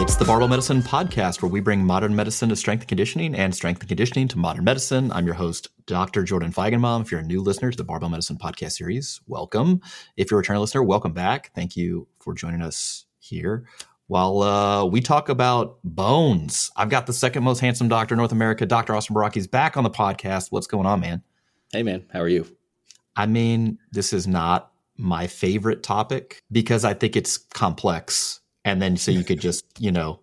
It's the Barbell Medicine podcast where we bring modern medicine to strength and conditioning and strength and conditioning to modern medicine. I'm your host, Dr. Jordan Feigenbaum. If you're a new listener to the Barbell Medicine podcast series, welcome. If you're a returning listener, welcome back. Thank you for joining us here. While uh, we talk about bones, I've got the second most handsome doctor in North America, Dr. Austin Baraki's back on the podcast. What's going on, man? Hey, man. How are you? I mean, this is not my favorite topic because I think it's complex. And then so you could just, you know,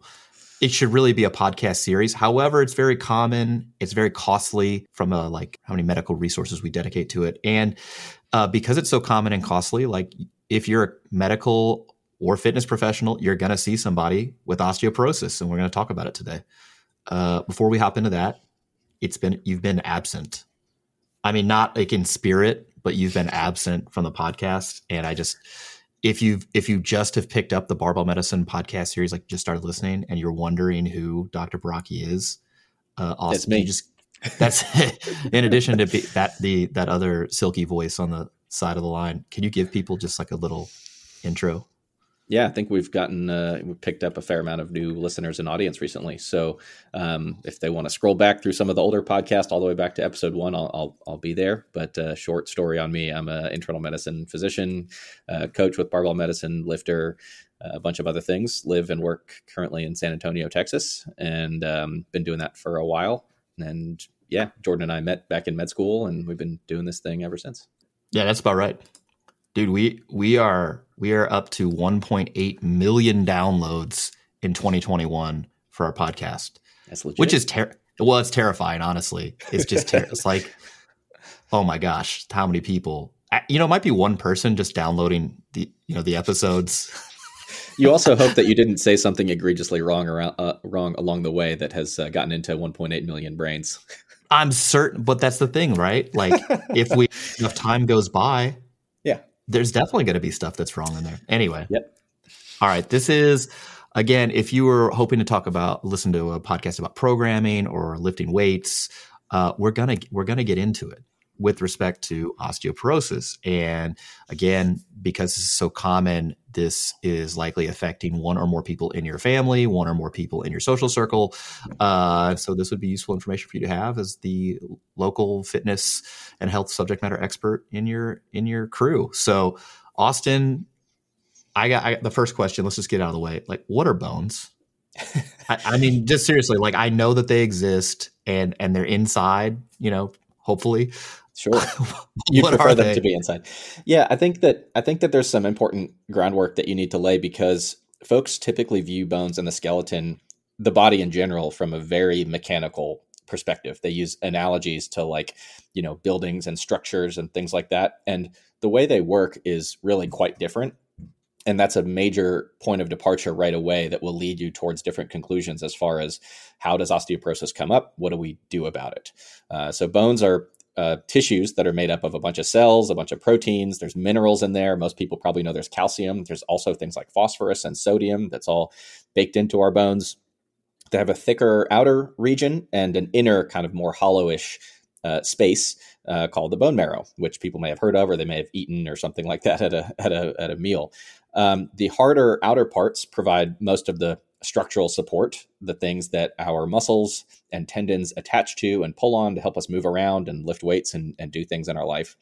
it should really be a podcast series. However, it's very common. It's very costly from a like how many medical resources we dedicate to it. And uh, because it's so common and costly, like if you're a medical or fitness professional, you're going to see somebody with osteoporosis. And we're going to talk about it today. Uh, before we hop into that, it's been, you've been absent. I mean, not like in spirit, but you've been absent from the podcast. And I just, if you've if you just have picked up the barbell medicine podcast series like just started listening and you're wondering who dr baraki is uh awesome It's me. you just that's in addition to be, that the that other silky voice on the side of the line can you give people just like a little intro Yeah, I think we've gotten uh, we've picked up a fair amount of new listeners and audience recently. So um, if they want to scroll back through some of the older podcasts all the way back to episode one, I'll I'll, I'll be there. But uh, short story on me: I'm an internal medicine physician, uh, coach with barbell medicine, lifter, uh, a bunch of other things. Live and work currently in San Antonio, Texas, and um, been doing that for a while. And yeah, Jordan and I met back in med school, and we've been doing this thing ever since. yeah that's about right dude we we are we are up to 1.8 million downloads in 2021 for our podcast That's legit. which is ter- well it's terrifying honestly it's just ter- it's like oh my gosh how many people I- you know it might be one person just downloading the you know the episodes You also hope that you didn't say something egregiously wrong around uh, wrong along the way that has uh, gotten into 1.8 million brains. i'm certain but that's the thing right like if we enough time goes by Yeah. There's definitely going to be stuff that's wrong in there. Anyway. Yep. all right this is again if you were hoping to talk about listen to a podcast about programming or lifting weights uh, we're gonna we're gonna get into it with respect to osteoporosis and again because this is so common this is likely affecting one or more people in your family one or more people in your social circle uh, so this would be useful information for you to have as the local fitness and health subject matter expert in your in your crew so austin I got, I got the first question. Let's just get out of the way. Like, what are bones? I, I mean, just seriously, like I know that they exist and and they're inside. You know, hopefully. Sure. You prefer them they? to be inside. Yeah, I think that I think that there's some important groundwork that you need to lay because folks typically view bones and the skeleton, the body in general, from a very mechanical perspective. They use analogies to like, you know, buildings and structures and things like that. And the way they work is really quite different. And that's a major point of departure right away that will lead you towards different conclusions as far as how does osteoporosis come up? What do we do about it? Uh, so bones are uh, tissues that are made up of a bunch of cells, a bunch of proteins. There's minerals in there. Most people probably know there's calcium. There's also things like phosphorus and sodium that's all baked into our bones. They have a thicker outer region and an inner, kind of more hollowish uh, space uh, called the bone marrow, which people may have heard of or they may have eaten or something like that at a at a at a meal. Um, the harder outer parts provide most of the structural support, the things that our muscles and tendons attach to and pull on to help us move around and lift weights and, and do things in our life.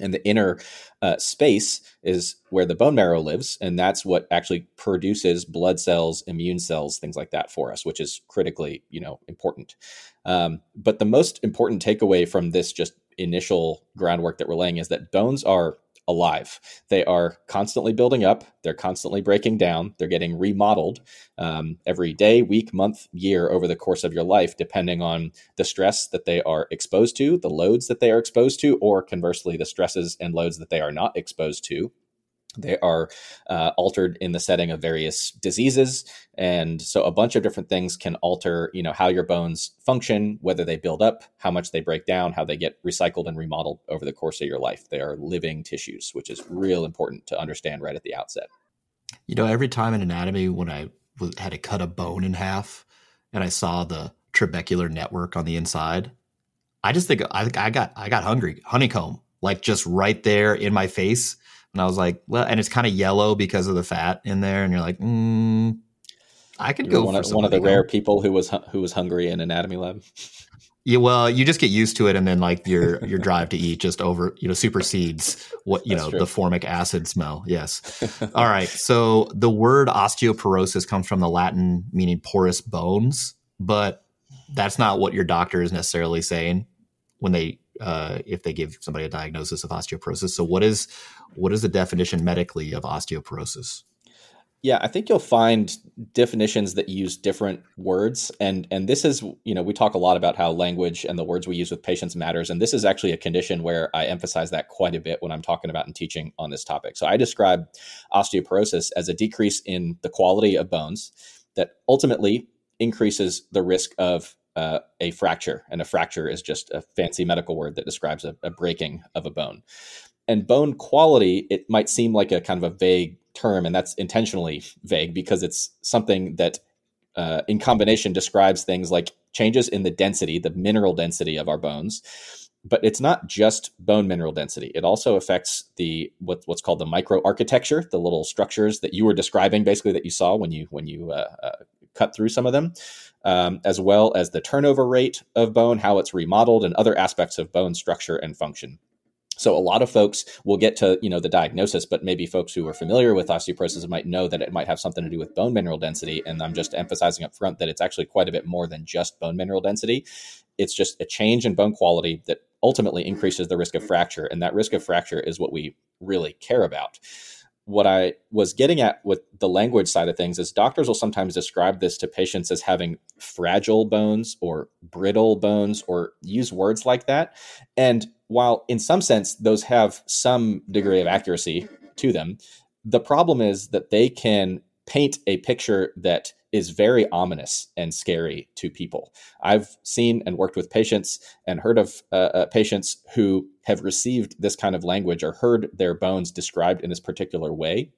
and the inner uh, space is where the bone marrow lives and that's what actually produces blood cells immune cells things like that for us which is critically you know important um, but the most important takeaway from this just initial groundwork that we're laying is that bones are alive. They are constantly building up, they're constantly breaking down, they're getting remodeled um, every day, week, month, year over the course of your life, depending on the stress that they are exposed to, the loads that they are exposed to, or conversely, the stresses and loads that they are not exposed to. They are uh, altered in the setting of various diseases, and so a bunch of different things can alter, you know, how your bones function, whether they build up, how much they break down, how they get recycled and remodeled over the course of your life. They are living tissues, which is real important to understand right at the outset. You know, every time in anatomy when I had to cut a bone in half, and I saw the trabecular network on the inside, I just think I, I got I got hungry, honeycomb, like just right there in my face and I was like, well, and it's kind of yellow because of the fat in there. And you're like, mm, I could you're go one, for one of the rare people who was who was hungry in anatomy lab. Yeah, well, you just get used to it, and then like your your drive to eat just over you know supersedes what you That's know true. the formic acid smell. Yes. All right. So the word osteoporosis comes from the Latin meaning porous bones, but that's not what your doctor is necessarily saying when they uh, if they give somebody a diagnosis of osteoporosis. So what is what is the definition medically of osteoporosis? Yeah, I think you'll find definitions that use different words, and and this is you know we talk a lot about how language and the words we use with patients matters, and this is actually a condition where I emphasize that quite a bit when I'm talking about and teaching on this topic. So I describe osteoporosis as a decrease in the quality of bones that ultimately increases the risk of uh, a fracture, and a fracture is just a fancy medical word that describes a, a breaking of a bone. And bone quality, it might seem like a kind of a vague term, and that's intentionally vague because it's something that, uh, in combination, describes things like changes in the density, the mineral density of our bones. But it's not just bone mineral density. It also affects the what, what's called the microarchitecture, the little structures that you were describing, basically that you saw when you when you uh, uh, cut through some of them um, as well as the turnover rate of bone, how it's remodeled, and other aspects of bone structure and function. So a lot of folks will get to you know the diagnosis, but maybe folks who are familiar with osteoporosis might know that it might have something to do with bone mineral density. And I'm just emphasizing up front that it's actually quite a bit more than just bone mineral density. It's just a change in bone quality that ultimately increases the risk of fracture, and that risk of fracture is what we really care about what I was getting at with the language side of things is doctors will sometimes describe this to patients as having fragile bones or brittle bones or use words like that. And while in some sense those have some degree of accuracy to them, the problem is that they can paint a picture that is very ominous and scary to people. I've seen and worked with patients and heard of uh, uh, patients who have received this kind of language or heard their bones described in this particular way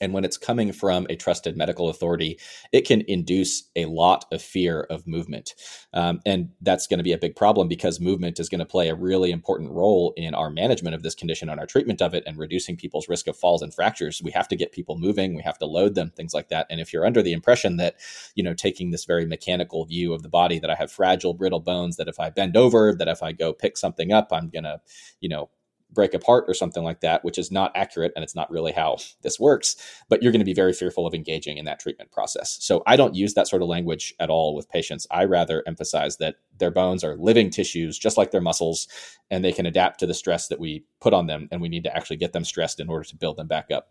and when it's coming from a trusted medical authority, it can induce a lot of fear of movement. Um, and that's going to be a big problem because movement is going to play a really important role in our management of this condition and our treatment of it and reducing people's risk of falls and fractures. We have to get people moving, we have to load them, things like that. And if you're under the impression that, you know, taking this very mechanical view of the body that I have fragile, brittle bones, that if I bend over, that if I go pick something up, I'm going to, you know, break apart or something like that, which is not accurate and it's not really how this works, but you're going to be very fearful of engaging in that treatment process. So I don't use that sort of language at all with patients. I rather emphasize that their bones are living tissues, just like their muscles, and they can adapt to the stress that we put on them. And we need to actually get them stressed in order to build them back up.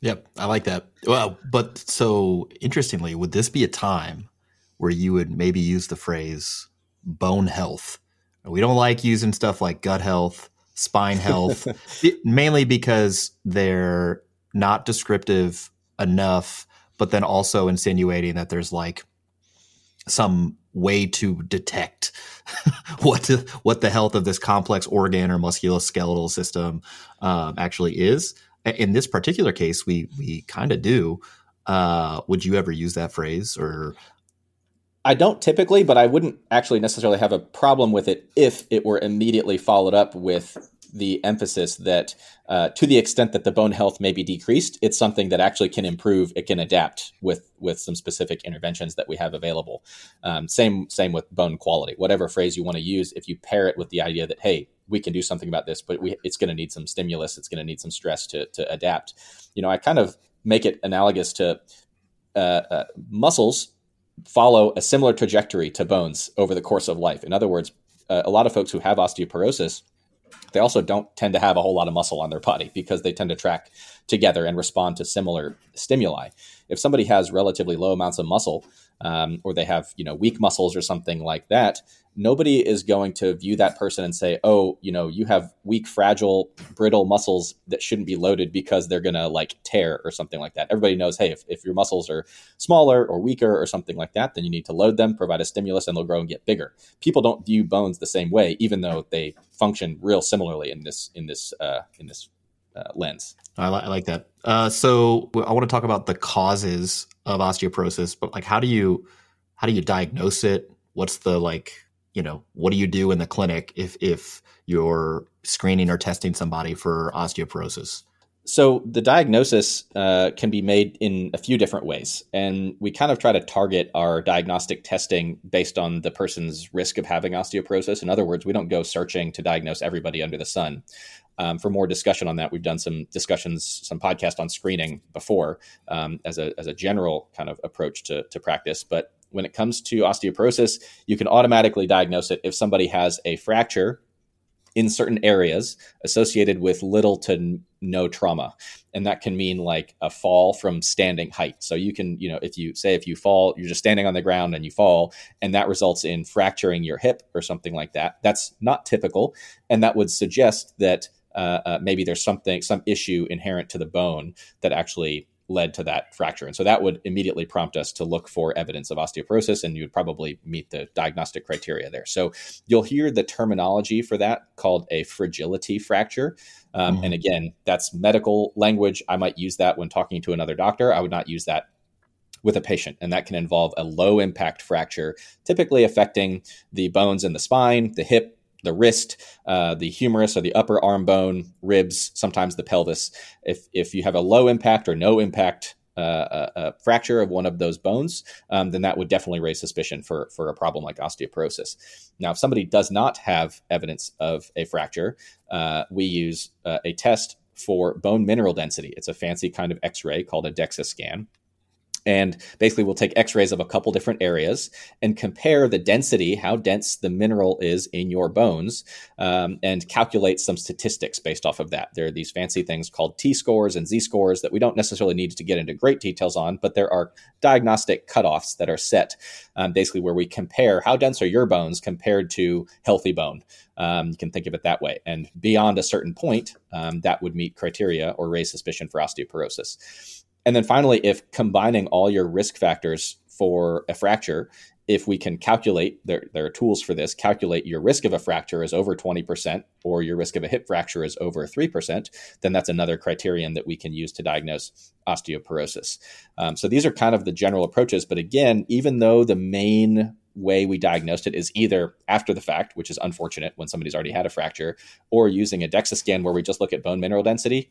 Yep, I like that. Well, but so interestingly, would this be a time where you would maybe use the phrase bone health? We don't like using stuff like gut health spine health, mainly because they're not descriptive enough, but then also insinuating that there's like some way to detect what the, what the health of this complex organ or musculoskeletal system um, actually is. In this particular case, we we kind of do. Uh, would you ever use that phrase or I don't typically, but I wouldn't actually necessarily have a problem with it if it were immediately followed up with the emphasis that uh, to the extent that the bone health may be decreased, it's something that actually can improve. It can adapt with with some specific interventions that we have available. Um, same same with bone quality. Whatever phrase you want to use, if you pair it with the idea that hey, we can do something about this, but we, it's going to need some stimulus. It's going to need some stress to, to adapt. You know, I kind of make it analogous to uh, uh, muscles follow a similar trajectory to bones over the course of life. In other words, uh, a lot of folks who have osteoporosis, they also don't tend to have a whole lot of muscle on their body because they tend to track together and respond to similar stimuli. If somebody has relatively low amounts of muscle, um, or they have you know weak muscles or something like that, nobody is going to view that person and say, oh, you know, you have weak, fragile, brittle muscles that shouldn't be loaded because they're going to like tear or something like that. Everybody knows, hey, if, if your muscles are smaller or weaker or something like that, then you need to load them, provide a stimulus, and they'll grow and get bigger. People don't view bones the same way, even though they function real similarly in this in this uh, in this uh, lens. I, li- I, like that. Uh, so I want to talk about the causes of osteoporosis, but like, how do you how do you diagnose it? What's the like you know what do you do in the clinic if if you're screening or testing somebody for osteoporosis so the diagnosis uh, can be made in a few different ways and we kind of try to target our diagnostic testing based on the person's risk of having osteoporosis. In other words we don't go searching to diagnose everybody under the sun. Um, for more discussion on that we've done some discussions some podcast on screening before um, as, a, as a general kind of approach to, to practice. But when it comes to osteoporosis, you can automatically diagnose it if somebody has a fracture in certain areas associated with little to no trauma. And that can mean like a fall from standing height. So you can you know if you say if you fall you're just standing on the ground and you fall and that results in fracturing your hip or something like that. That's not typical. And that would suggest that uh, uh, maybe there's something some issue inherent to the bone that actually led to that fracture. And so that would immediately prompt us to look for evidence of osteoporosis, and you would probably meet the diagnostic criteria there. So you'll hear the terminology for that called a fragility fracture. Um, mm-hmm. And again, that's medical language. I might use that when talking to another doctor. I would not use that with a patient, and that can involve a low impact fracture, typically affecting the bones in the spine, the hip, the wrist, uh, the humerus or the upper arm bone, ribs, sometimes the pelvis. If if you have a low impact or no impact uh, a, uh, uh, fracture of one of those bones, um, then that would definitely raise suspicion for for a problem like osteoporosis. Now, if somebody does not have evidence of a fracture, uh, we use uh, a test for bone mineral density. It's a fancy kind of X-ray called a DEXA scan. And basically, we'll take x rays of a couple different areas and compare the density, how dense the mineral is in your bones, um, and calculate some statistics based off of that. There are these fancy things called T scores and Z scores that we don't necessarily need to get into great details on, but there are diagnostic cutoffs that are set um, basically where we compare how dense are your bones compared to healthy bone. Um, you can think of it that way. And beyond a certain point, um, that would meet criteria or raise suspicion for osteoporosis. And then finally, if combining all your risk factors for a fracture, if we can calculate, there, there are tools for this, calculate your risk of a fracture is over 20% or your risk of a hip fracture is over 3%, then that's another criterion that we can use to diagnose osteoporosis. Um, so these are kind of the general approaches. But again, even though the main way we diagnosed it is either after the fact, which is unfortunate when somebody's already had a fracture, or using a DEXA scan where we just look at bone mineral density,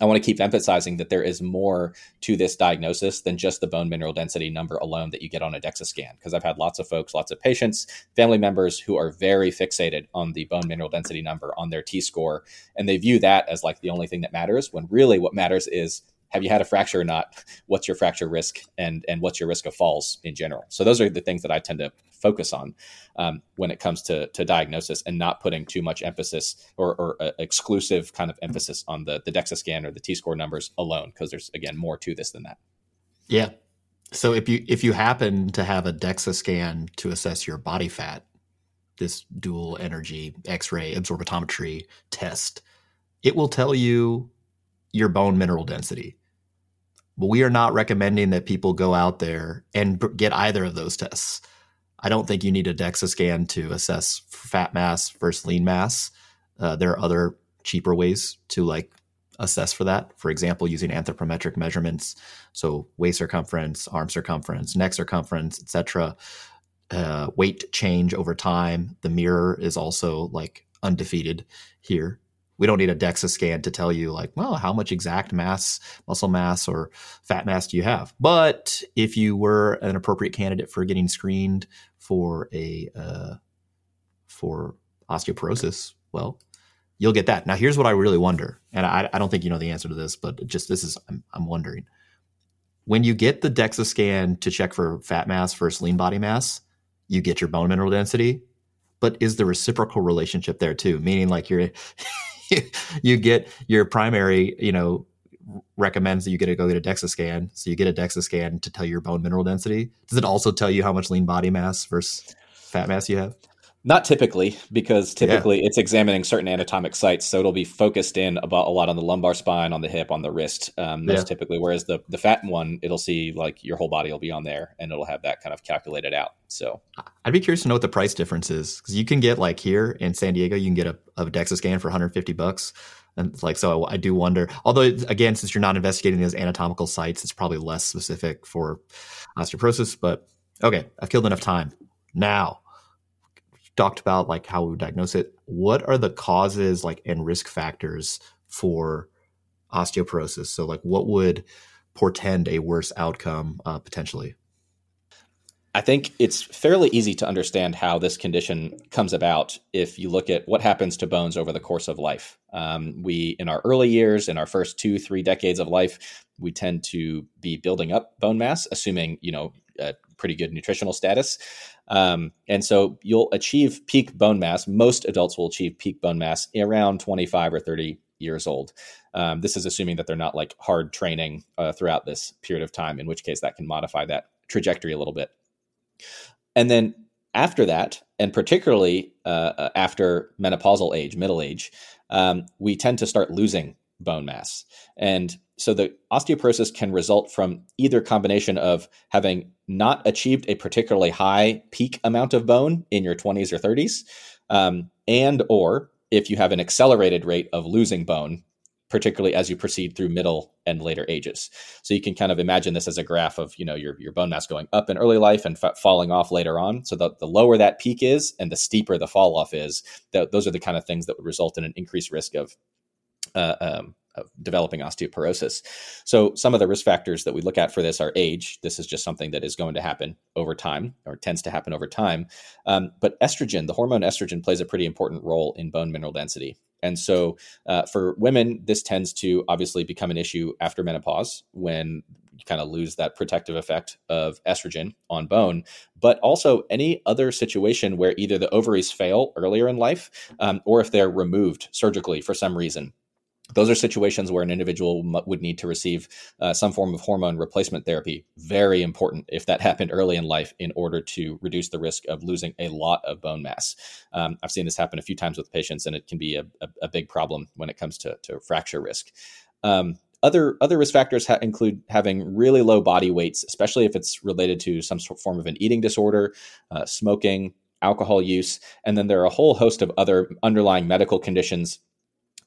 I want to keep emphasizing that there is more to this diagnosis than just the bone mineral density number alone that you get on a DEXA scan. Because I've had lots of folks, lots of patients, family members who are very fixated on the bone mineral density number on their T score. And they view that as like the only thing that matters when really what matters is have you had a fracture or not? What's your fracture risk, and and what's your risk of falls in general? So those are the things that I tend to focus on um, when it comes to to diagnosis, and not putting too much emphasis or, or uh, exclusive kind of emphasis on the the DEXA scan or the T score numbers alone, because there's again more to this than that. Yeah. So if you if you happen to have a DEXA scan to assess your body fat, this dual energy X-ray absorptiometry test, it will tell you your bone mineral density. But we are not recommending that people go out there and get either of those tests. I don't think you need a DEXA scan to assess fat mass versus lean mass. Uh, there are other cheaper ways to like assess for that. For example, using anthropometric measurements, so waist circumference, arm circumference, neck circumference, etc. Uh, weight change over time. The mirror is also like undefeated here we don't need a DEXA scan to tell you like, well, how much exact mass, muscle mass, or fat mass do you have? But if you were an appropriate candidate for getting screened for a uh, for osteoporosis, well, you'll get that. Now, here's what I really wonder, and I, I don't think you know the answer to this, but just this is I'm, I'm wondering when you get the DEXA scan to check for fat mass versus lean body mass, you get your bone mineral density. But is the reciprocal relationship there too? Meaning, like you're you get your primary, you know, recommends that you get to go get a DEXA scan. So you get a DEXA scan to tell your bone mineral density. Does it also tell you how much lean body mass versus fat mass you have? Not typically, because typically yeah. it's examining certain anatomic sites, so it'll be focused in about a lot on the lumbar spine, on the hip, on the wrist. Um, yeah. typically, whereas the the fat one, it'll see like your whole body will be on there, and it'll have that kind of calculated out. So I'd be curious to know what the price difference is because you can get like here in San Diego, you can get a, a DEXA scan for 150 bucks. And like, so I do wonder, although again, since you're not investigating those anatomical sites, it's probably less specific for osteoporosis, but okay, I've killed enough time. Now talked about like how we would diagnose it. What are the causes like and risk factors for osteoporosis? So like what would portend a worse outcome uh, potentially? I think it's fairly easy to understand how this condition comes about if you look at what happens to bones over the course of life. Um, we, in our early years, in our first two, three decades of life, we tend to be building up bone mass, assuming you know a pretty good nutritional status. Um, and so you'll achieve peak bone mass. Most adults will achieve peak bone mass around 25 or 30 years old. Um, this is assuming that they're not like hard training uh, throughout this period of time, in which case that can modify that trajectory a little bit. And then after that, and particularly uh, uh after menopausal age, middle age, um, we tend to start losing bone mass. And so the osteoporosis can result from either combination of having not achieved a particularly high peak amount of bone in your 20s or 30s, um, and or if you have an accelerated rate of losing bone, particularly as you proceed through middle and later ages. So you can kind of imagine this as a graph of you know your, your bone mass going up in early life and falling off later on. So the, the lower that peak is and the steeper the fall off is, th- those are the kind of things that would result in an increased risk of uh, um, of developing osteoporosis. So, some of the risk factors that we look at for this are age. This is just something that is going to happen over time or tends to happen over time. Um, but estrogen, the hormone estrogen, plays a pretty important role in bone mineral density. And so, uh, for women, this tends to obviously become an issue after menopause when you kind of lose that protective effect of estrogen on bone, but also any other situation where either the ovaries fail earlier in life um, or if they're removed surgically for some reason those are situations where an individual would need to receive uh, some form of hormone replacement therapy. Very important if that happened early in life in order to reduce the risk of losing a lot of bone mass. Um, I've seen this happen a few times with patients, and it can be a, a, a big problem when it comes to, to fracture risk. Um, other other risk factors ha- include having really low body weights, especially if it's related to some sort of form of an eating disorder, uh, smoking, alcohol use, and then there are a whole host of other underlying medical conditions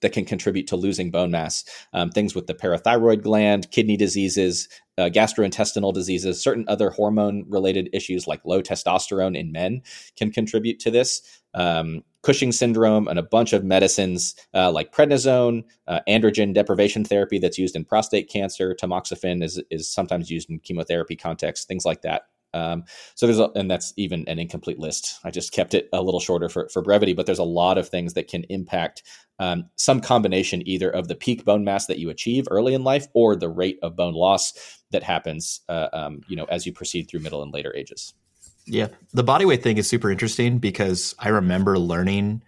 that can contribute to losing bone mass. Um, things with the parathyroid gland, kidney diseases, uh, gastrointestinal diseases, certain other hormone related issues like low testosterone in men can contribute to this. Um, Cushing syndrome and a bunch of medicines uh, like prednisone, uh, androgen deprivation therapy that's used in prostate cancer, tamoxifen is, is sometimes used in chemotherapy context, things like that um, so there's a, and that's even an incomplete list. I just kept it a little shorter for, for brevity, but there's a lot of things that can impact um, some combination either of the peak bone mass that you achieve early in life or the rate of bone loss that happens, uh, um, you know, as you proceed through middle and later ages. Yeah, the body weight thing is super interesting because I remember learning,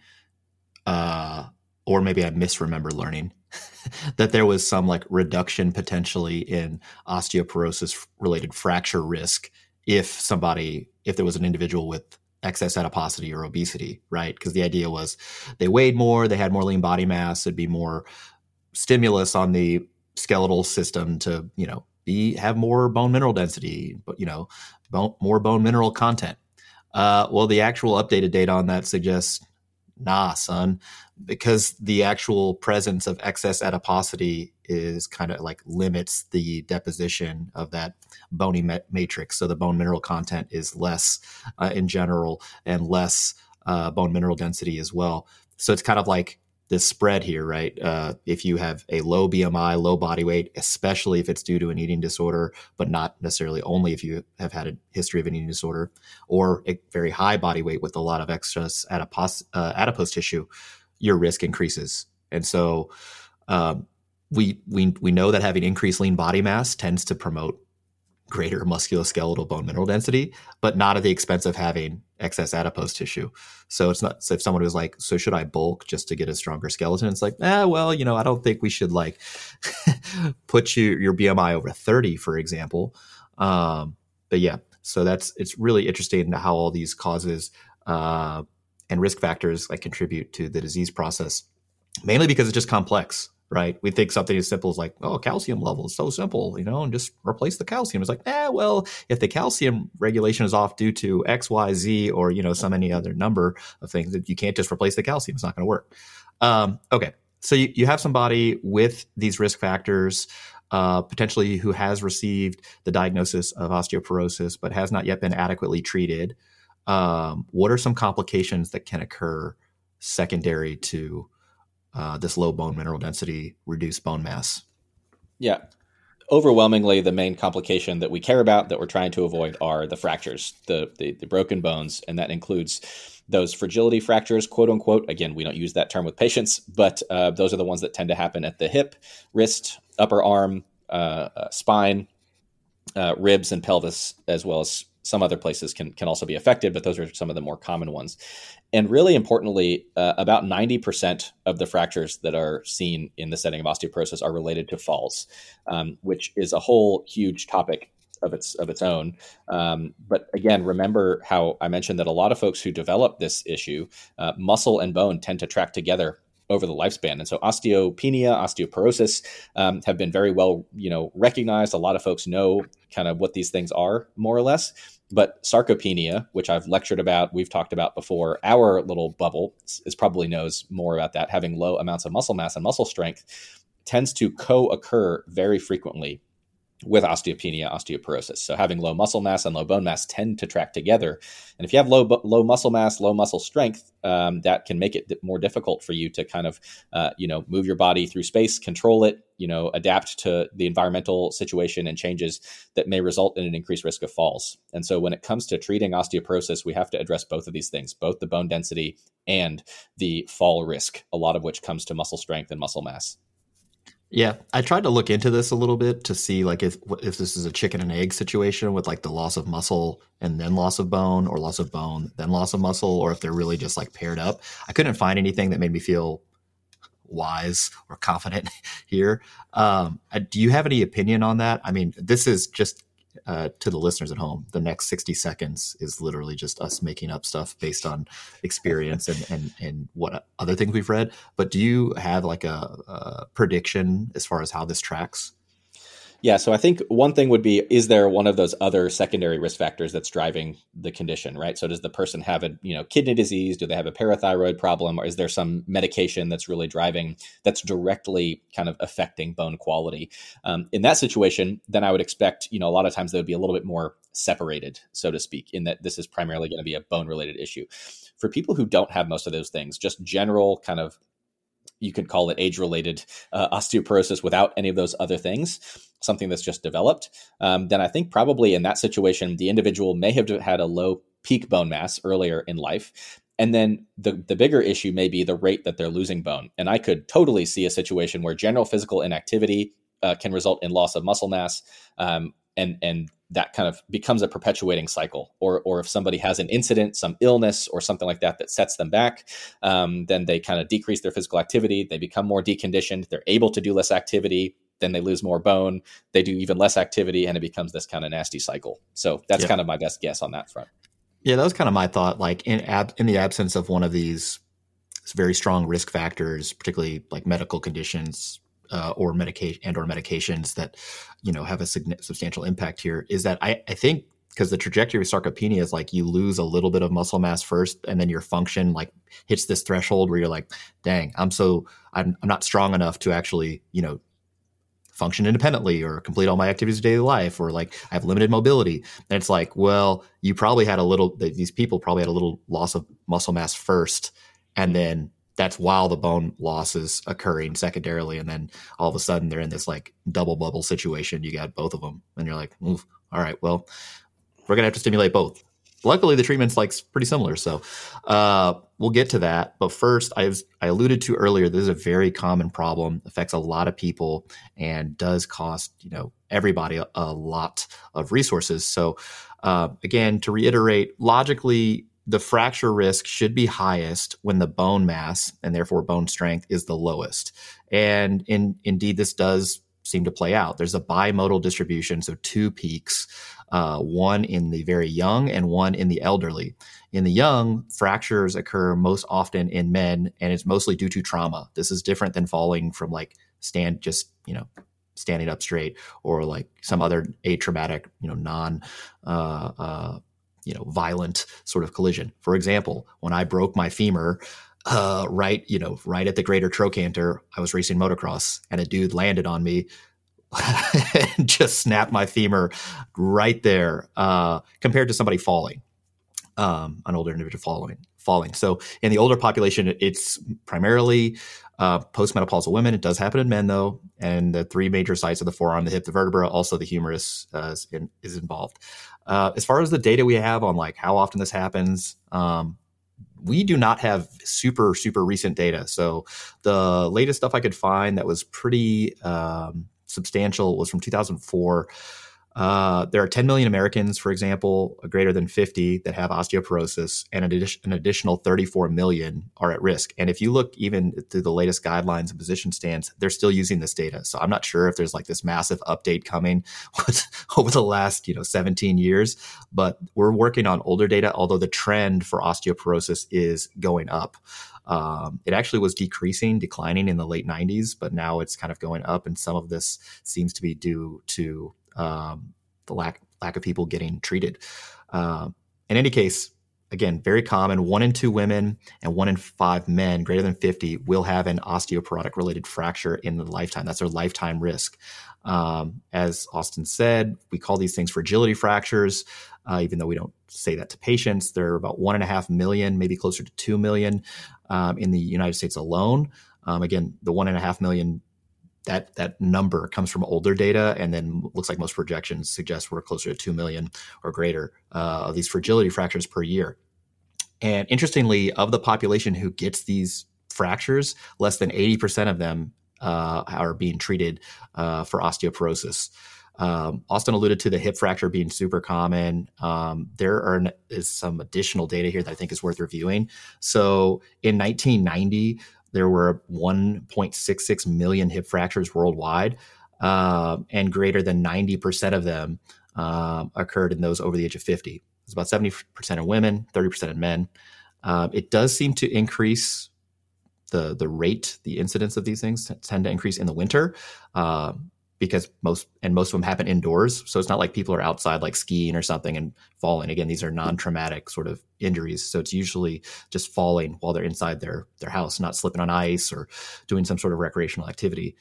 uh, or maybe I misremember learning that there was some like reduction potentially in osteoporosis related fracture risk if somebody if there was an individual with excess adiposity or obesity, right? Because the idea was they weighed more, they had more lean body mass, it'd be more stimulus on the skeletal system to, you know, be have more bone mineral density, but you know, bone, more bone mineral content. Uh, well, the actual updated data on that suggests, nah, son, because the actual presence of excess adiposity is kind of like limits the deposition of that bony matrix. So the bone mineral content is less uh, in general and less uh, bone mineral density as well. So it's kind of like this spread here, right? Uh, if you have a low BMI, low body weight, especially if it's due to an eating disorder, but not necessarily only if you have had a history of an eating disorder, or a very high body weight with a lot of excess adipose, uh, adipose tissue, your risk increases. And so um, we we we know that having increased lean body mass tends to promote greater musculoskeletal bone mineral density, but not at the expense of having excess adipose tissue. So it's not so if someone was like, so should I bulk just to get a stronger skeleton? It's like, ah, well, you know, I don't think we should like put you your BMI over 30, for example. Um, but yeah, so that's it's really interesting how all these causes uh, and risk factors like contribute to the disease process, mainly because it's just complex right? We think something as simple as like, oh, calcium level is so simple, you know, and just replace the calcium. It's like, eh, well, if the calcium regulation is off due to X, Y, Z, or you know, some any other number of things, that you can't just replace the calcium. It's not going to work. Um, okay, so you, you have somebody with these risk factors. Uh, potentially who has received the diagnosis of osteoporosis but has not yet been adequately treated. Um, what are some complications that can occur secondary to uh, this low bone mineral density, reduced bone mass. Yeah. Overwhelmingly, the main complication that we care about that we're trying to avoid are the fractures, the, the, the broken bones, and that includes those fragility fractures, quote unquote. Again, we don't use that term with patients, but uh, those are the ones that tend to happen at the hip, wrist, upper arm, uh, uh, spine, uh, ribs, and pelvis, as well as some other places can can also be affected, but those are some of the more common ones. And really importantly, uh, about 90% of the fractures that are seen in the setting of osteoporosis are related to falls, um, which is a whole huge topic of its of its own. Um, but again, remember how I mentioned that a lot of folks who develop this issue, uh, muscle and bone tend to track together over the lifespan. And so osteopenia, osteoporosis um, have been very well, you know, recognized. A lot of folks know kind of what these things are, more or less. But sarcopenia, which I've lectured about, we've talked about before, our little bubble is probably knows more about that. Having low amounts of muscle mass and muscle strength tends to co-occur very frequently with osteopenia, osteoporosis. So having low muscle mass and low bone mass tend to track together. And if you have low low muscle mass, low muscle strength, um, that can make it more difficult for you to kind of uh, you know move your body through space, control it, you know, adapt to the environmental situation and changes that may result in an increased risk of falls. And so when it comes to treating osteoporosis, we have to address both of these things, both the bone density and the fall risk, a lot of which comes to muscle strength and muscle mass. Yeah, I tried to look into this a little bit to see like if if this is a chicken and egg situation with like the loss of muscle and then loss of bone, or loss of bone then loss of muscle, or if they're really just like paired up. I couldn't find anything that made me feel wise or confident here. Um, uh, do you have any opinion on that? I mean, this is just uh, to the listeners at home, the next 60 seconds is literally just us making up stuff based on experience and, and, and what other things we've read. But do you have like a, a prediction as far as how this tracks? Yeah, so I think one thing would be is there one of those other secondary risk factors that's driving the condition, right? So does the person have a, you know, kidney disease, do they have a parathyroid problem or is there some medication that's really driving that's directly kind of affecting bone quality? Um, in that situation, then I would expect, you know, a lot of times they would be a little bit more separated, so to speak, in that this is primarily going to be a bone related issue. For people who don't have most of those things, just general kind of you could call it age related uh, osteoporosis without any of those other things something that's just developed, um, then I think probably in that situation, the individual may have had a low peak bone mass earlier in life. And then the, the bigger issue may be the rate that they're losing bone. And I could totally see a situation where general physical inactivity uh, can result in loss of muscle mass. Um, and, and that kind of becomes a perpetuating cycle. Or, or if somebody has an incident, some illness, or something like that that sets them back, um, then they kind of decrease their physical activity. They become more deconditioned. They're able to do less activity then they lose more bone, they do even less activity, and it becomes this kind of nasty cycle. So that's kind of my best guess on that front. Yeah, that was kind of my thought. Like in ab- in the absence of one of these very strong risk factors, particularly like medical conditions uh, or medication and or medications that you know have a substantial impact here, is that I, I think because the trajectory of sarcopenia is like you lose a little bit of muscle mass first and then your function like hits this threshold where you're like dang i'm so i'm, I'm not strong enough to actually you know function independently or complete all my activities of daily life or like I have limited mobility. And it's like, well, you probably had a little, these people probably had a little loss of muscle mass first. And then that's while the bone loss is occurring secondarily. And then all of a sudden they're in this like double bubble situation. You got both of them. And you're like, all right, well, we're to have to stimulate both. luckily the treatment's like pretty similar. So uh, we'll get to that. But first, I I alluded to earlier. This is a very common problem, affects a lot of people, and does cost you know everybody a, a lot of resources. So uh, again, to reiterate, logically. The fracture risk should be highest when the bone mass and therefore bone strength is the lowest. And in, indeed, this does seem to play out. There's a bimodal distribution, so two peaks uh, one in the very young and one in the elderly. In the young, fractures occur most often in men, and it's mostly due to trauma. This is different than falling from like stand just you know standing up straight or like some other atraumatic you know non uh, uh, you know violent sort of collision. For example, when I broke my femur. Uh, right, you know, right at the greater trochanter, I was racing motocross, and a dude landed on me and just snapped my femur right there uh, compared to somebody falling, um, an older individual falling. Falling. So in the older population, it's primarily uh, postmenopausal women. It does happen in men though, and the three major sites of the forearm, the hip, the vertebra, also the humerus uh, is, in, is, involved. Uh, as far as the data we have on like how often this happens, um, we do not have super super recent data. So the latest stuff I could find that was pretty um, substantial was from 2004. Uh, there are 10 million Americans, for example, greater than 50 that have osteoporosis, and an, an, additional 34 million are at risk. And if you look even through the latest guidelines and position stands, they're still using this data. So I'm not sure if there's like this massive update coming over the last you know 17 years, but we're working on older data. Although the trend for osteoporosis is going up. Um, it actually was decreasing, declining in the late 90s, but now it's kind of going up. And some of this seems to be due to um, the lack lack of people getting treated. Uh, in any case, again, very common. One in two women and one in five men greater than 50 will have an osteoporotic related fracture in the lifetime. That's their lifetime risk. Um, as Austin said, we call these things fragility fractures, uh, even though we don't say that to patients. There are about one and a half million, maybe closer to two million um, in the United States alone. Um, again, the one and a half million that that number comes from older data, and then looks like most projections suggest we're closer to two million or greater uh, of these fragility fractures per year. And interestingly, of the population who gets these fractures, less than eighty percent of them uh, are being treated uh, for osteoporosis. Um, Austin alluded to the hip fracture being super common. Um, there are is some additional data here that I think is worth reviewing. So in 1990, there were 1.66 million hip fractures worldwide, uh, and greater than 90% of them uh, occurred in those over the age of 50. It's about 70% of women, 30% of men. Uh, it does seem to increase the the rate, the incidence of these things tend to increase in the winter. Uh, because most and most of them happen indoors. So it's not like people are outside like skiing or something and falling. Again, these are non-traumatic sort of injuries. So it's usually just falling while they're inside their their house, not slipping on ice or doing some sort of recreational activity.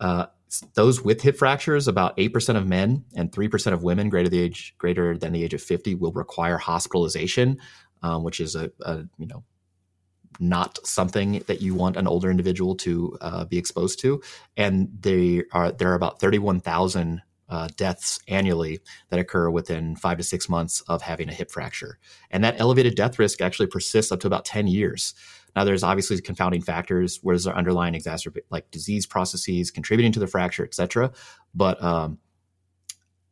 Uh, those with hip fractures, about eight percent of men and three percent of women greater the age greater than the age of fifty will require hospitalization, um, which is a, a you know not something that you want an older individual to uh, be exposed to. And they are there are about thirty one thousand uh, deaths annually that occur within five to six months of having a hip fracture, and that elevated death risk actually persists up to about ten years. Now, there's obviously confounding factors, where there's underlying exacerbate like disease processes contributing to the fracture, et cetera. But um,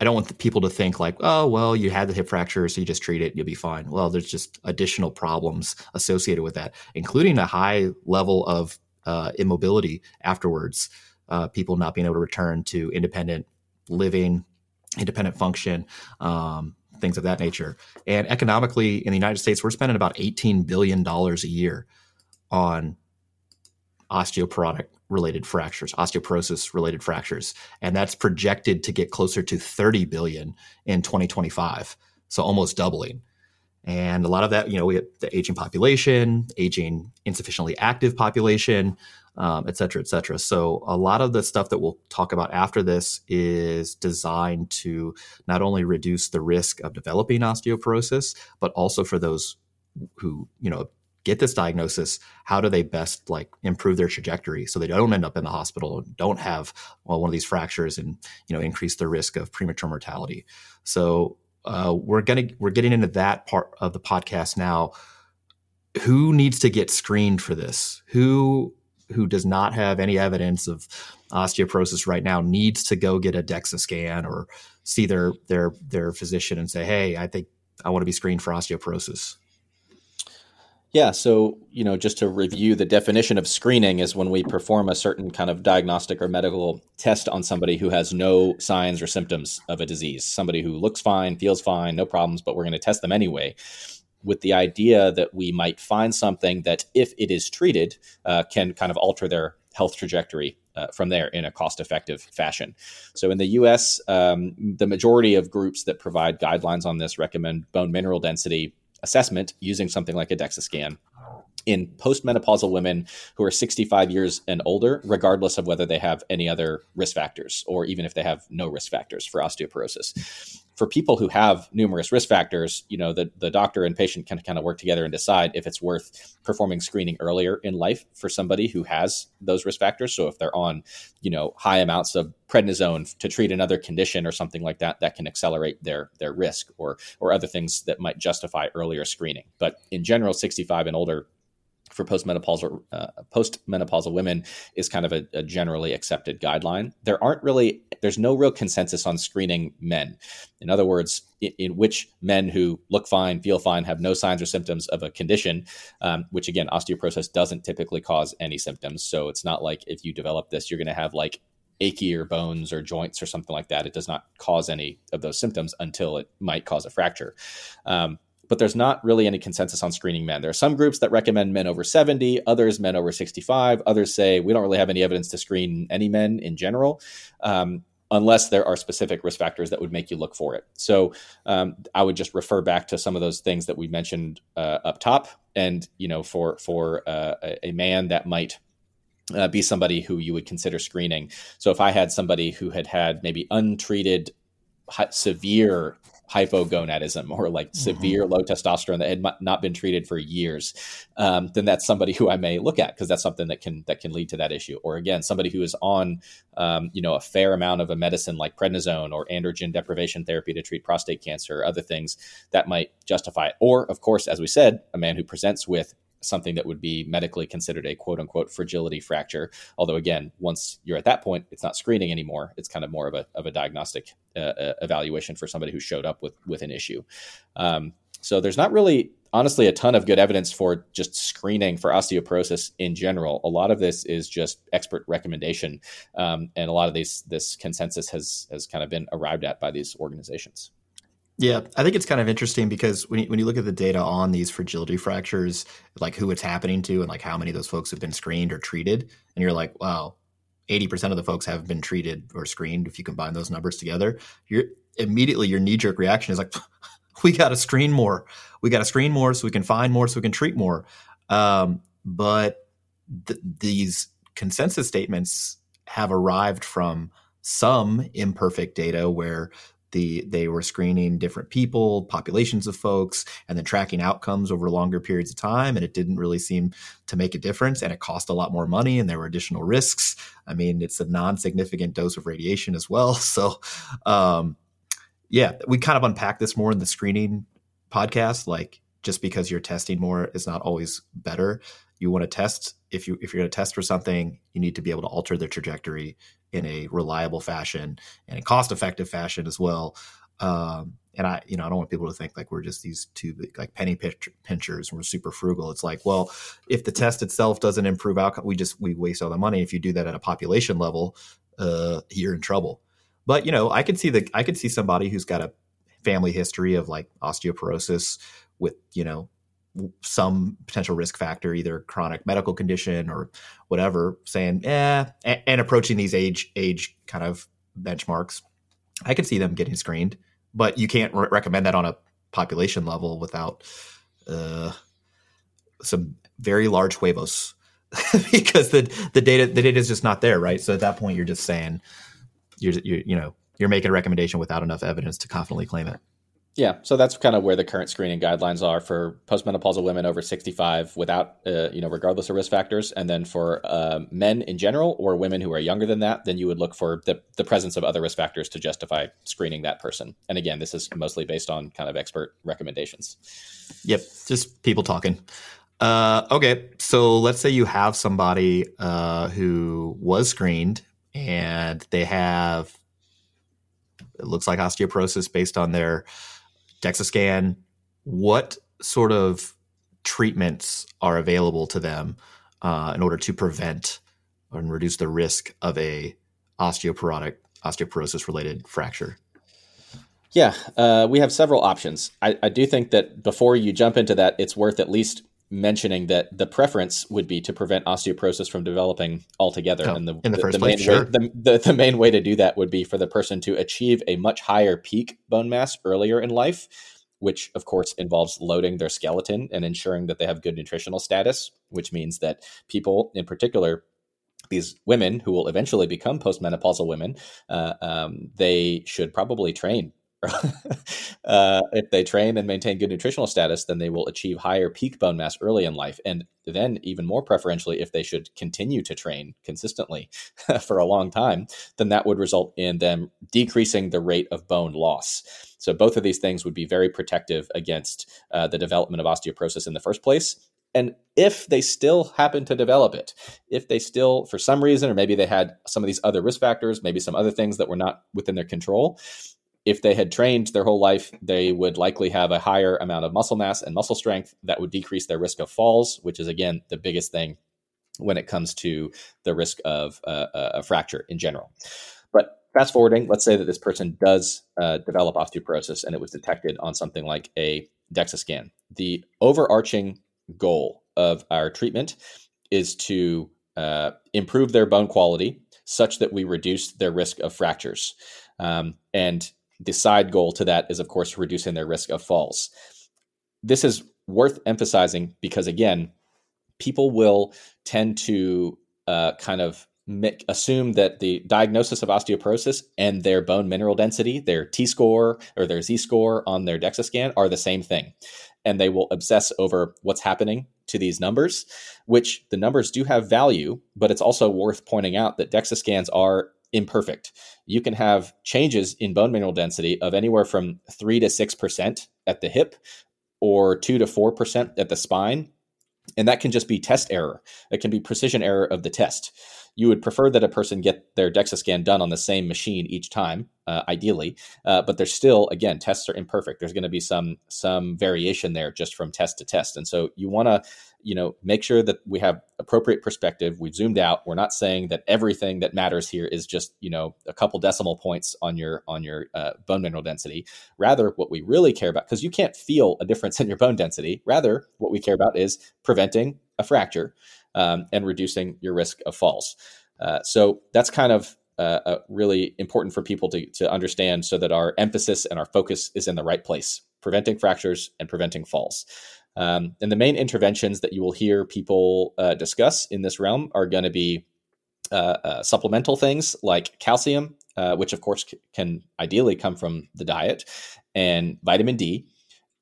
I don't want people to think like, oh, well, you had the hip fracture, so you just treat it, you'll be fine. Well, there's just additional problems associated with that, including a high level of uh, immobility afterwards. Uh, people not being able to return to independent living, independent function, um, things of that nature. And economically, in the United States, we're spending about $18 billion a year on osteoporotic related fractures, osteoporosis related fractures, and that's projected to get closer to 30 billion in 2025, so almost doubling. And a lot of that, you know, we have the aging population, aging insufficiently active population, um, et cetera, et cetera. So a lot of the stuff that we'll talk about after this is designed to not only reduce the risk of developing osteoporosis, but also for those who, you know, get this diagnosis, how do they best like improve their trajectory so they don't end up in the hospital, don't have well, one of these fractures, and you know increase the risk of premature mortality. So uh, we're gonna we're getting into that part of the podcast now. Who needs to get screened for this? Who who does not have any evidence of osteoporosis right now needs to go get a DEXA scan or see their their their physician and say, "Hey, I think I want to be screened for osteoporosis." Yeah, so you know, just to review, the definition of screening is when we perform a certain kind of diagnostic or medical test on somebody who has no signs or symptoms of a disease, somebody who looks fine, feels fine, no problems, but we're going to test them anyway, with the idea that we might find something that, if it is treated, uh, can kind of alter their health trajectory uh, from there in a cost effective fashion. So in the US, um, the majority of groups that provide guidelines on this recommend bone mineral density assessment using something like a DEXA scan in postmenopausal women who are 65 years and older, regardless of whether they have any other risk factors or even if they have no risk factors for osteoporosis for people who have numerous risk factors, you know, the, the doctor and patient can kind of work together and decide if it's worth performing screening earlier in life for somebody who has those risk factors. So if they're on, you know, high amounts of prednisone to treat another condition or something like that, that can accelerate their their risk or or other things that might justify earlier screening. But in general, 65 and older for postmenopausal uh, postmenopausal women is kind of a, a, generally accepted guideline. There aren't really there's no real consensus on screening men. In other words, in, in which men who look fine, feel fine, have no signs or symptoms of a condition, um, which again osteoporosis doesn't typically cause any symptoms. So it's not like if you develop this, you're going to have like achy bones or joints or something like that. It does not cause any of those symptoms until it might cause a fracture. Um, but there's not really any consensus on screening men. There are some groups that recommend men over 70, others men over 65. Others say we don't really have any evidence to screen any men in general. Um, unless there are specific risk factors that would make you look for it. So um, I would just refer back to some of those things that we mentioned uh, up top, and you know, for for uh, a man that might. Uh, be somebody who you would consider screening. So, if I had somebody who had had maybe untreated severe hypogonadism or like mm-hmm. severe low testosterone that had not been treated for years, um, then that's somebody who I may look at because that's something that can that can lead to that issue. Or again, somebody who is on um, you know a fair amount of a medicine like prednisone or androgen deprivation therapy to treat prostate cancer or other things that might justify it. Or of course, as we said, a man who presents with something that would be medically considered a quote unquote fragility fracture. Although, again, once you're at that point, it's not screening anymore. It's kind of more of a, of a diagnostic uh, uh, evaluation for somebody who showed up with, with an issue. Um, so there's not really, honestly, a ton of good evidence for just screening for osteoporosis in general. A lot of this is just expert recommendation, um, and a lot of these this consensus has has kind of been arrived at by these organizations. Yeah, I think it's kind of interesting because when you, when you look at the data on these fragility fractures, like who it's happening to and like how many of those folks have been screened or treated, and you're like, wow, 80% of the folks have been treated or screened. If you combine those numbers together, you're immediately your knee jerk reaction is like, we got to screen more. We got to screen more so we can find more so we can treat more. Um, but th- these consensus statements have arrived from some imperfect data where the they were screening different people, populations of folks, and then tracking outcomes over longer periods of time, and it didn't really seem to make a difference, and it cost a lot more money, and there were additional risks. I mean, it's a non-significant dose of radiation as well, so um, yeah, we kind of unpack this more in the screening podcast, like just because you're testing more is not always better you want to test if you if you're going to test for something you need to be able to alter the trajectory in a reliable fashion and a cost effective fashion as well. Um, and i you know i don't want people to think like we're just these two big, like penny pinchers and we're super frugal. It's like well if the test itself doesn't improve outcome we just we waste all the money. If you do that at a population level uh, you're in trouble. But you know i could see the i could see somebody who's got a family history of like osteoporosis with you know some potential risk factor, either chronic medical condition or whatever, saying, "eh," and, and approaching these age age kind of benchmarks, I could see them getting screened, but you can't re- recommend that on a population level without uh, some very large huevos because the the data the data is just not there, right? So at that point, you're just saying you're, you're you know you're making a recommendation without enough evidence to confidently claim it. Yeah, so that's kind of where the current screening guidelines are for postmenopausal women over 65 without, uh, you know, regardless of risk factors. And then for uh, men in general or women who are younger than that, then you would look for the, the presence of other risk factors to justify screening that person. And again, this is mostly based on kind of expert recommendations. Yep, just people talking. Uh, okay, so let's say you have somebody uh, who was screened and they have, it looks like osteoporosis based on their DEXA scan, what sort of treatments are available to them uh, in order to prevent and reduce the risk of a osteoporotic osteoporosis related fracture? Yeah, uh, we have several options. I, I, do think that before you jump into that, it's worth at least mentioning that the preference would be to prevent osteoporosis from developing altogether. Oh, and the, in the, the first the place, main sure. way, the, the, the main way to do that would be for the person to achieve a much higher peak bone mass earlier in life, which of course involves loading their skeleton and ensuring that they have good nutritional status, which means that people in particular these women who will eventually become postmenopausal women, uh, um, they should probably train uh, if they train and maintain good nutritional status, then they will achieve higher peak bone mass early in life. And then, even more preferentially, if they should continue to train consistently for a long time, then that would result in them decreasing the rate of bone loss. So, both of these things would be very protective against uh, the development of osteoporosis in the first place. And if they still happen to develop it, if they still, for some reason, or maybe they had some of these other risk factors, maybe some other things that were not within their control, if they had trained their whole life, they would likely have a higher amount of muscle mass and muscle strength that would decrease their risk of falls, which is, again, the biggest thing when it comes to the risk of uh, a fracture in general. But fast forwarding, let's say that this person does uh, develop osteoporosis and it was detected on something like a DEXA scan. The overarching goal of our treatment is to uh, improve their bone quality such that we reduce their risk of fractures. Um, and the side goal to that is, of course, reducing their risk of falls. This is worth emphasizing because, again, people will tend to uh, kind of make, assume that the diagnosis of osteoporosis and their bone mineral density, their T score or their Z score on their DEXA scan, are the same thing. And they will obsess over what's happening to these numbers, which the numbers do have value, but it's also worth pointing out that DEXA scans are imperfect. You can have changes in bone mineral density of anywhere from 3 to 6% at the hip or 2 to 4% at the spine. And that can just be test error. It can be precision error of the test. You would prefer that a person get their DEXA scan done on the same machine each time, uh, ideally, uh, but there's still, again, tests are imperfect. There's going to be some some variation there just from test to test, and so you want to you know make sure that we have appropriate perspective. We've zoomed out. We're not saying that everything that matters here is just you know a couple decimal points on your on your uh, bone mineral density. Rather what we really care about because you can't feel a difference in your bone density. Rather what we care about is preventing a fracture um, and reducing your risk of falls. Uh, so that's kind of uh, really important for people to, to understand so that our emphasis and our focus is in the right place. Preventing fractures and preventing falls um, and the main interventions that you will hear people uh, discuss in this realm are going to be uh, uh, supplemental things like calcium, uh, which of course c- can ideally come from the diet, and vitamin D.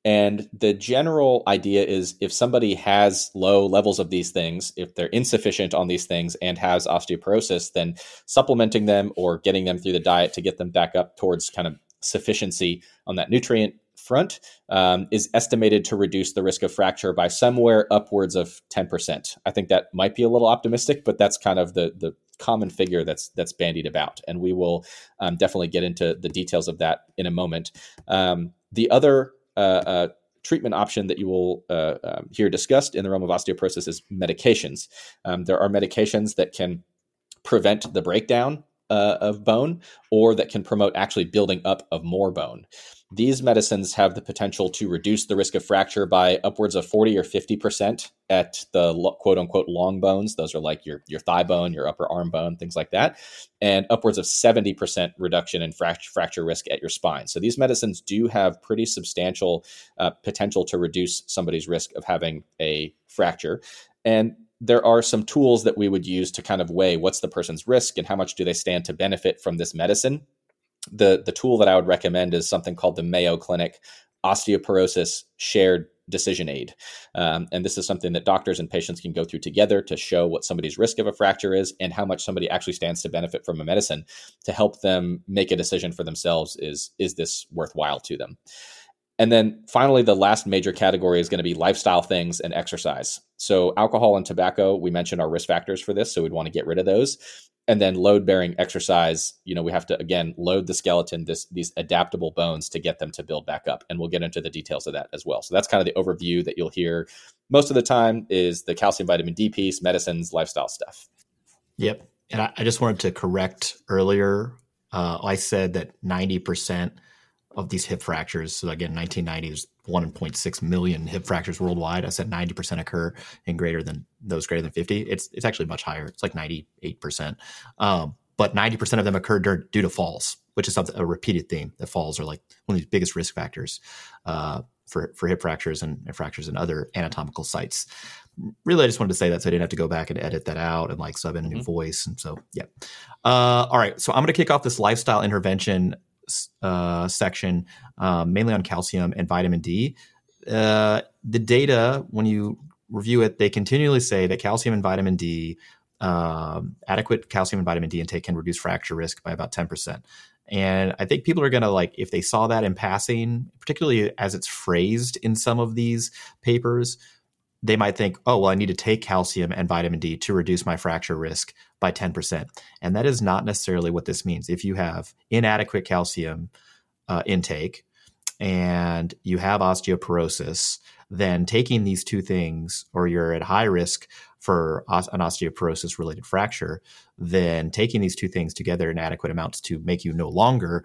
And the general idea is if somebody has low levels of these things, if they're insufficient on these things and has osteoporosis, then supplementing them or getting them through the diet to get them back up towards kind of sufficiency on that nutrient front um, is estimated to reduce the risk of fracture by somewhere upwards of 10%. I think that might be a little optimistic, but that's kind of the, the common figure that's that's bandied about. And we will um, definitely get into the details of that in a moment. Um, the other uh, uh, treatment option that you will uh, um, hear discussed in the realm of osteoporosis is medications. Um, there are medications that can prevent the breakdown uh, of bone or that can promote actually building up of more bone. These medicines have the potential to reduce the risk of fracture by upwards of 40 or 50% at the quote unquote long bones. Those are like your, your thigh bone, your upper arm bone, things like that. And upwards of 70% reduction in fracture, fracture risk at your spine. So these medicines do have pretty substantial uh, potential to reduce somebody's risk of having a fracture. And there are some tools that we would use to kind of weigh what's the person's risk and how much do they stand to benefit from this medicine the the tool that I would recommend is something called the Mayo Clinic Osteoporosis Shared decision aid. Um, and this is something that doctors and patients can go through together to show what somebody's risk of a fracture is and how much somebody actually stands to benefit from a medicine to help them make a decision for themselves is is this worthwhile to them. And then finally, the last major category is going to be lifestyle things and exercise. So, alcohol and tobacco, we mentioned our risk factors for this. So, we'd want to get rid of those and then load bearing exercise you know we have to again load the skeleton this these adaptable bones to get them to build back up and we'll get into the details of that as well so that's kind of the overview that you'll hear most of the time is the calcium vitamin d piece medicines lifestyle stuff yep and i, I just wanted to correct earlier uh, i said that 90% of these hip fractures so again 1990 there's 1.6 million hip fractures worldwide. I said 90% occur in greater than those greater than 50. It's it's actually much higher. It's like 98%. Um, but 90% of them occur due to falls, which is something, a repeated theme that falls are like one of the biggest risk factors uh, for, for hip fractures and, and fractures in other anatomical sites. Really, I just wanted to say that so I didn't have to go back and edit that out and like sub in a new mm-hmm. voice. And so, yeah. Uh, all right. So I'm going to kick off this lifestyle intervention uh, section, um, mainly on calcium and vitamin D. Uh, the data, when you review it, they continually say that calcium and vitamin D, um, adequate calcium and vitamin D intake can reduce fracture risk by about 10%. And I think people are going to like, if they saw that in passing, particularly as it's phrased in some of these papers, they might think, oh, well, I need to take calcium and vitamin D to reduce my fracture risk by 10%. And that is not necessarily what this means. If you have inadequate calcium uh, intake and you have osteoporosis, then taking these two things, or you're at high risk for an osteoporosis related fracture, then taking these two things together in adequate amounts to make you no longer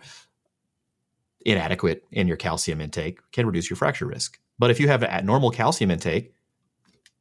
inadequate in your calcium intake can reduce your fracture risk. But if you have a normal calcium intake,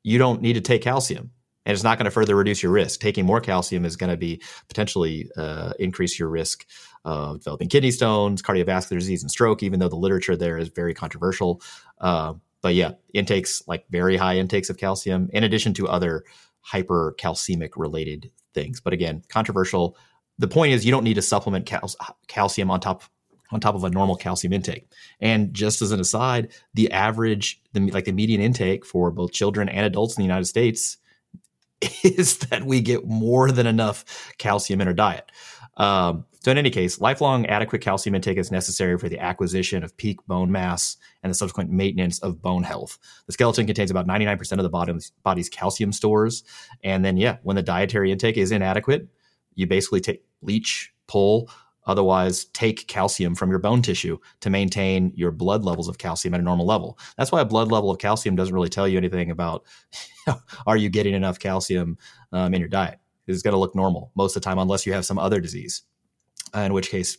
you don't need to take calcium and it's not going to further reduce your risk. Taking more calcium is going to be potentially uh, increase your risk of developing kidney stones, cardiovascular disease, and stroke. Even though the literature there is very controversial, uh, but yeah, intakes like very high intakes of calcium, in addition to other hypercalcemic related things. But again, controversial. The point is, you don't need to supplement cal- calcium on top on top of a normal calcium intake. And just as an aside, the average, the, like the median intake for both children and adults in the United States is that we get more than enough calcium in our diet. Um, so, in any case, lifelong adequate calcium intake is necessary for the acquisition of peak bone mass and the subsequent maintenance of bone health. The skeleton contains about 99% of the body's, body's calcium stores. And then, yeah, when the dietary intake is inadequate, you basically take leach, pull, otherwise take calcium from your bone tissue to maintain your blood levels of calcium at a normal level. That's why a blood level of calcium doesn't really tell you anything about are you getting enough calcium um, in your diet. It's going to look normal most of the time, unless you have some other disease. Uh, in which case,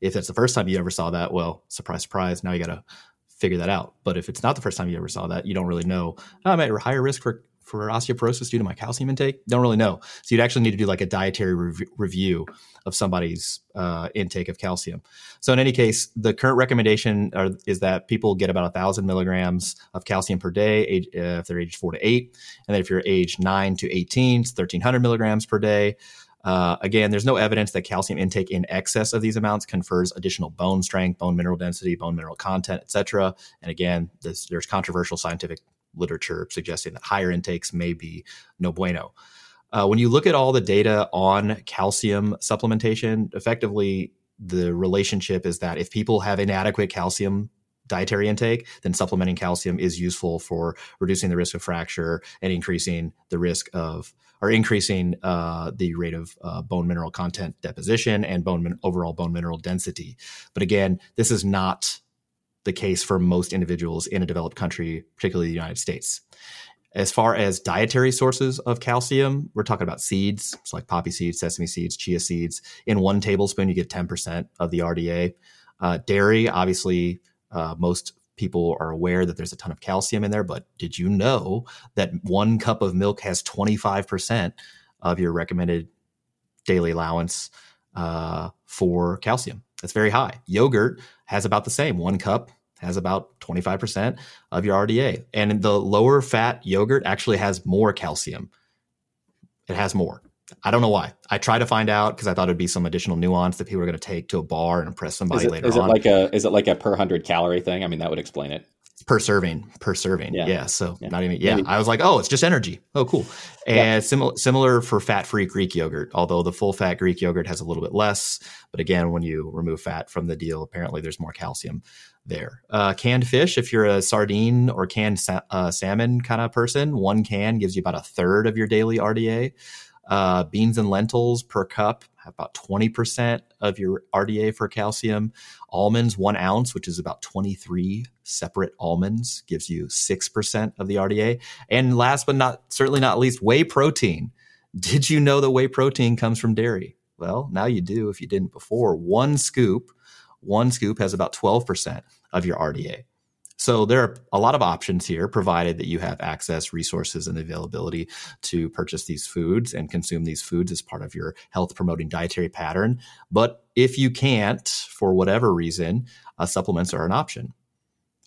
if that's the first time you ever saw that, well, surprise, surprise, now you got to figure that out. But if it's not the first time you ever saw that, you don't really know. Oh, I'm at a higher risk for for osteoporosis due to my calcium intake? Don't really know. So you'd actually need to do like a dietary rev- review of somebody's uh, intake of calcium. So in any case, the current recommendation are, is that people get about a thousand milligrams of calcium per day age, uh, if they're aged four to eight, and then if you're age nine to eighteen, it's thirteen hundred milligrams per day. Uh, again, there's no evidence that calcium intake in excess of these amounts confers additional bone strength, bone mineral density, bone mineral content, etc. And again, this, there's controversial scientific literature suggesting that higher intakes may be no bueno. Uh, when you look at all the data on calcium supplementation, effectively the relationship is that if people have inadequate calcium dietary intake, then supplementing calcium is useful for reducing the risk of fracture and increasing the risk of or increasing uh, the rate of uh, bone mineral content deposition and bone min- overall bone mineral density. But again, this is not the case for most individuals in a developed country, particularly the United States. As far as dietary sources of calcium, we're talking about seeds, like poppy seeds, sesame seeds, chia seeds. In one tablespoon, you get 10% of the RDA. Uh, dairy, obviously, uh, most people are aware that there's a ton of calcium in there, but did you know that one cup of milk has 25% of your recommended daily allowance uh, for calcium? That's very high. Yogurt has about the same. One cup has about 25% of your RDA. And the lower fat yogurt actually has more calcium. It has more. I don't know why. I tried to find out because I thought it'd be some additional nuance that people are going to take to a bar and impress somebody is it, later is on. it like a is it like a per hundred calorie thing? I mean, that would explain it. per serving, per serving. Yeah. Yeah. so Yeah. not even. Yeah. Maybe. I was like, oh, it's just energy. Oh, cool. And Yeah. similar similar for fat free Greek yogurt. Although the full fat Greek yogurt has a little bit less, but again, when you remove fat from the deal, apparently there's more calcium there. Uh, canned fish, if you're a sardine or canned sa- uh, salmon kind of person, one can gives you about a third of your daily RDA. Uh, beans and lentils per cup have about 20% of your RDA for calcium. Almonds, one ounce, which is about 23 separate almonds, gives you 6% of the RDA. And last but not certainly not least, whey protein. Did you know that whey protein comes from dairy? Well, now you do if you didn't before. One scoop, one scoop has about 12% of your RDA. So there are a lot of options here, provided that you have access, resources, and availability to purchase these foods and consume these foods as part of your health promoting dietary pattern. But if you can't, for whatever reason, uh, supplements are an option.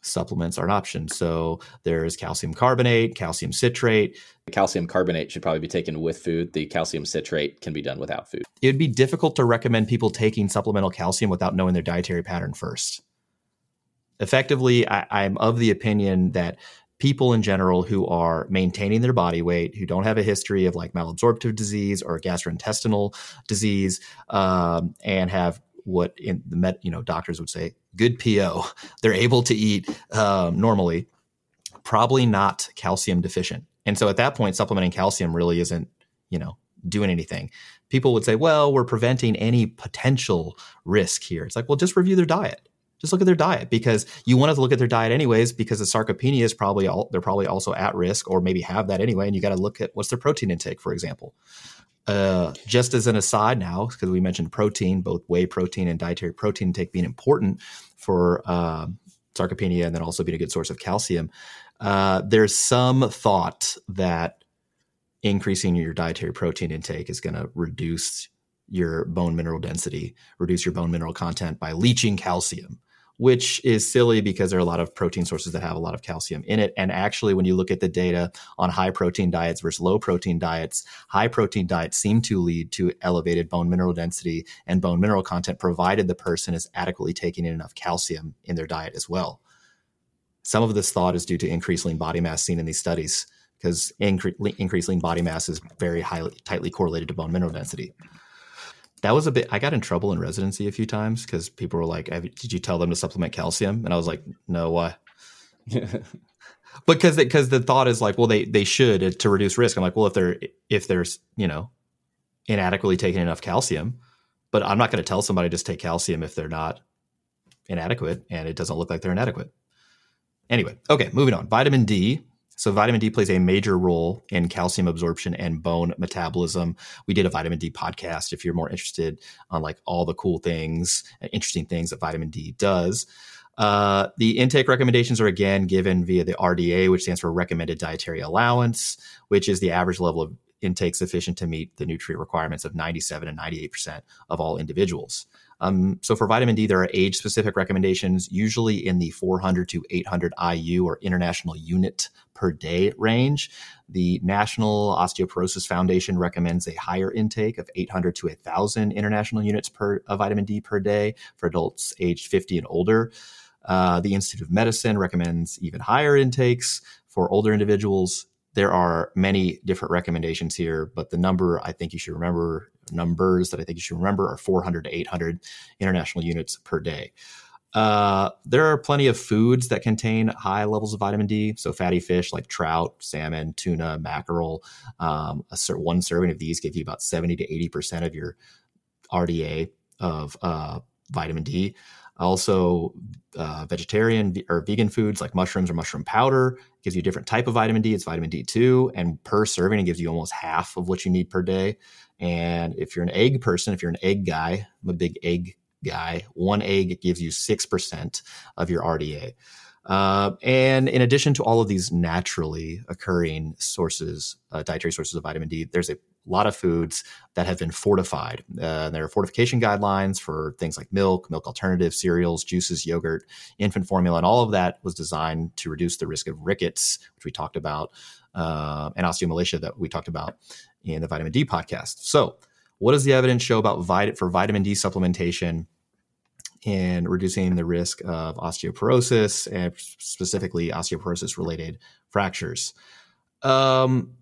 Supplements are an option. So there's calcium carbonate, calcium citrate. The calcium carbonate should probably be taken with food. The calcium citrate can be done without food. It would be difficult to recommend people taking supplemental calcium without knowing their dietary pattern first. Effectively, I, I'm of the opinion that people in general who are maintaining their body weight, who don't have a history of like malabsorptive disease or gastrointestinal disease, um, and have what in the med, you know doctors would say good PO, they're able to eat um, normally, probably not calcium deficient. And so at that point, supplementing calcium really isn't you know doing anything. People would say, well, we're preventing any potential risk here. It's like, well, just review their diet just look at their diet because you want to look at their diet anyways because the sarcopenia is probably all, they're probably also at risk or maybe have that anyway and you got to look at what's their protein intake for example. Uh, just as an aside now because we mentioned protein both whey protein and dietary protein intake being important for uh, sarcopenia and then also being a good source of calcium uh, there's some thought that increasing your dietary protein intake is going to reduce your bone mineral density reduce your bone mineral content by leaching calcium which is silly because there are a lot of protein sources that have a lot of calcium in it. And actually, when you look at the data on high protein diets versus low protein diets, high protein diets seem to lead to elevated bone mineral density and bone mineral content, provided the person is adequately taking in enough calcium in their diet as well. Some of this thought is due to increased lean body mass seen in these studies because incre- increased lean body mass is very highly tightly correlated to bone mineral density that was a bit i got in trouble in residency a few times because people were like did you tell them to supplement calcium? And i was like no why? Because because the thought is like well they they should uh, to reduce risk. I'm like well if they're if there's you know inadequately taking enough calcium but i'm not going to tell somebody to just take calcium if they're not inadequate and it doesn't look like they're inadequate. Anyway okay moving on. Vitamin d so vitamin D plays a major role in calcium absorption and bone metabolism. We did a vitamin D podcast if you're more interested on like all the cool things and interesting things that vitamin D does. Uh, the intake recommendations are again given via the RDA, which stands for recommended dietary allowance, which is the average level of intake sufficient to meet the nutrient requirements of 97 and 98% of all individuals. Um, so for vitamin D, there are age specific recommendations, usually in the 400 to 800 IU or international unit per day range. The National Osteoporosis Foundation recommends a higher intake of 800 to 1,000 international units per vitamin D per day for adults aged 50 and older. Uh, the Institute of Medicine recommends even higher intakes for older individuals. There are many different recommendations here, but the number I think you should remember, numbers that I think you should remember are 400 to 800 international units per day. Uh, there are plenty of foods that contain high levels of vitamin D. So fatty fish like trout, salmon, tuna, mackerel. Um, a one serving of these gives you about 70 to 80% of your RDA of uh, vitamin D. Also, uh, vegetarian or vegan foods like mushrooms or mushroom powder gives you a different type of vitamin D. It's vitamin D2, and per serving, it gives you almost half of what you need per day. And if you're an egg person, if you're an egg guy, I'm a big egg guy, one egg gives you 6% of your RDA. Uh, and in addition to all of these naturally occurring sources, uh, dietary sources of vitamin D, there's a lot of foods that have been fortified. Uh, there are fortification guidelines for things like milk, milk alternatives, cereals, juices, yogurt, infant formula, and all of that was designed to reduce the risk of rickets, which we talked about, uh, and osteomalacia that we talked about in the vitamin D podcast. So, what does the evidence show about vit- for vitamin D supplementation in reducing the risk of osteoporosis and specifically osteoporosis related fractures? Um,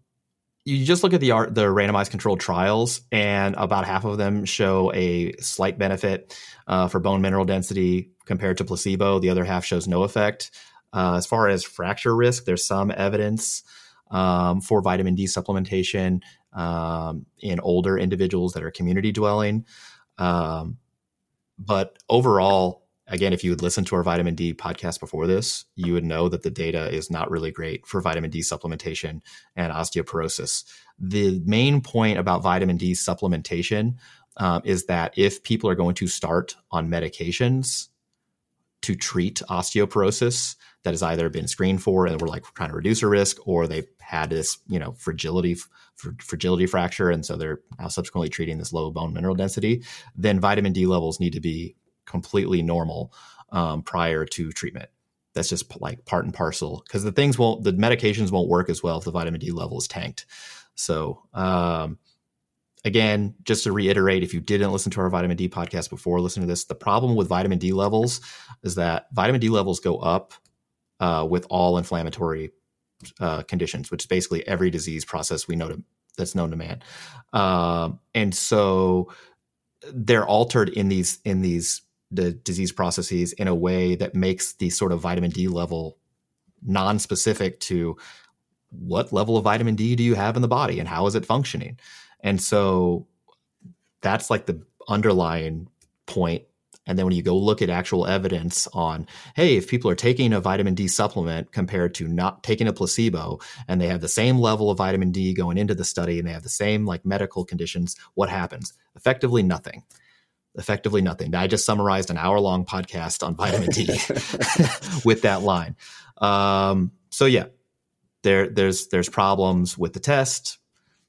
you just look at the the randomized controlled trials, and about half of them show a slight benefit uh, for bone mineral density compared to placebo. The other half shows no effect. Uh, as far as fracture risk, there's some evidence um, for vitamin D supplementation um, in older individuals that are community dwelling. Um, but overall, again, if you would listen to our vitamin D podcast before this, you would know that the data is not really great for vitamin D supplementation and osteoporosis. The main point about vitamin D supplementation um, is that if people are going to start on medications to treat osteoporosis that has either been screened for and we're like trying to reduce a risk, or they've had this, you know, fragility fragility fracture, and so they're now subsequently treating this low bone mineral density, then vitamin D levels need to be completely normal um, prior to treatment. That's just like part and parcel because the things won't, the medications won't work as well if the vitamin D level is tanked. So, um, again, just to reiterate, if you didn't listen to our vitamin D podcast before listening to this, the problem with vitamin D levels is that vitamin D levels go up uh, with all inflammatory uh, conditions, which is basically every disease process we know to, that's known to man. Um, and so they're altered in these in these the disease processes in a way that makes the sort of vitamin D level non-specific to what level of vitamin D do you have in the body and how is it functioning. And so that's like the underlying point. And then when you go look at actual evidence on, hey, if people are taking a vitamin D supplement compared to not taking a placebo, and they have the same level of vitamin D going into the study and they have the same like medical conditions, what happens? Effectively nothing effectively nothing. I just summarized an hour long podcast on vitamin D with that line. Um, so yeah, there there's there's problems with the test.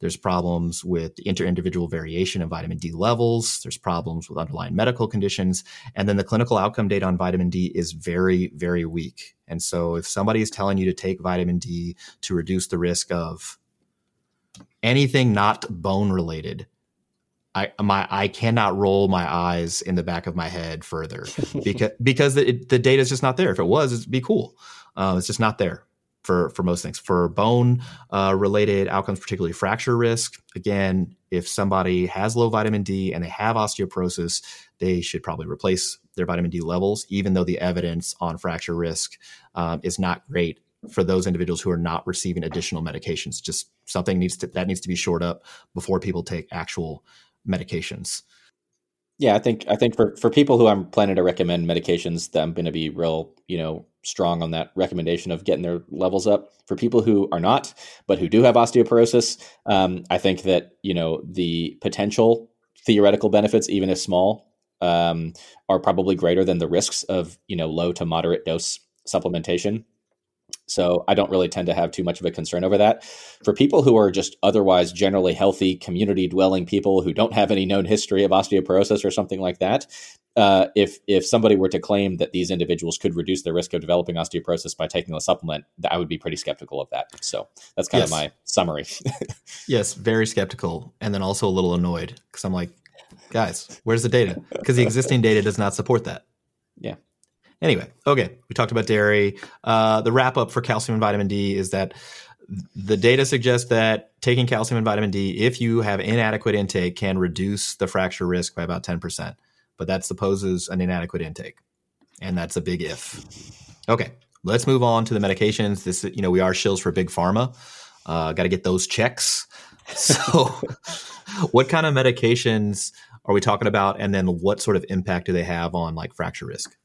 There's problems with the inter-individual variation in vitamin D levels. There's problems with underlying medical conditions. And then the clinical outcome data on vitamin D is very, very weak. And so if somebody is telling you to take vitamin D to reduce the risk of anything not bone related, I my I cannot roll my eyes in the back of my head further because because it, the data is just not there. If it was, it'd be cool. Uh, it's just not there for for most things. For bone uh, related outcomes, particularly fracture risk, again, if somebody has low vitamin D and they have osteoporosis, they should probably replace their vitamin D levels, even though the evidence on fracture risk um, is not great for those individuals who are not receiving additional medications. Just something needs to that needs to be shored up before people take actual medications. Yeah, I think I think for for people who I'm planning to recommend medications, that I'm going to be real, you know, strong on that recommendation of getting their levels up. For people who are not, but who do have osteoporosis, um, I think that you know the potential theoretical benefits, even if small, um, are probably greater than the risks of you know low to moderate dose supplementation. So I don't really tend to have too much of a concern over that. For people who are just otherwise generally healthy, community dwelling people who don't have any known history of osteoporosis or something like that, uh, if if somebody were to claim that these individuals could reduce their risk of developing osteoporosis by taking a supplement, I would be pretty skeptical of that. So that's kind yes. of my summary. yes, very skeptical, and then also a little annoyed because I'm like, guys, where's the data? Because the existing data does not support that. Yeah. Anyway, okay, we talked about dairy. Uh, the wrap up for calcium and vitamin D is that the data suggests that taking calcium and vitamin D, if you have inadequate intake, can reduce the fracture risk by about 10%. But that supposes an inadequate intake. And that's a big if. Okay, let's move on to the medications. This, you know, we are shills for big pharma. Uh, Got to get those checks. So, what kind of medications are we talking about? And then what sort of impact do they have on like fracture risk?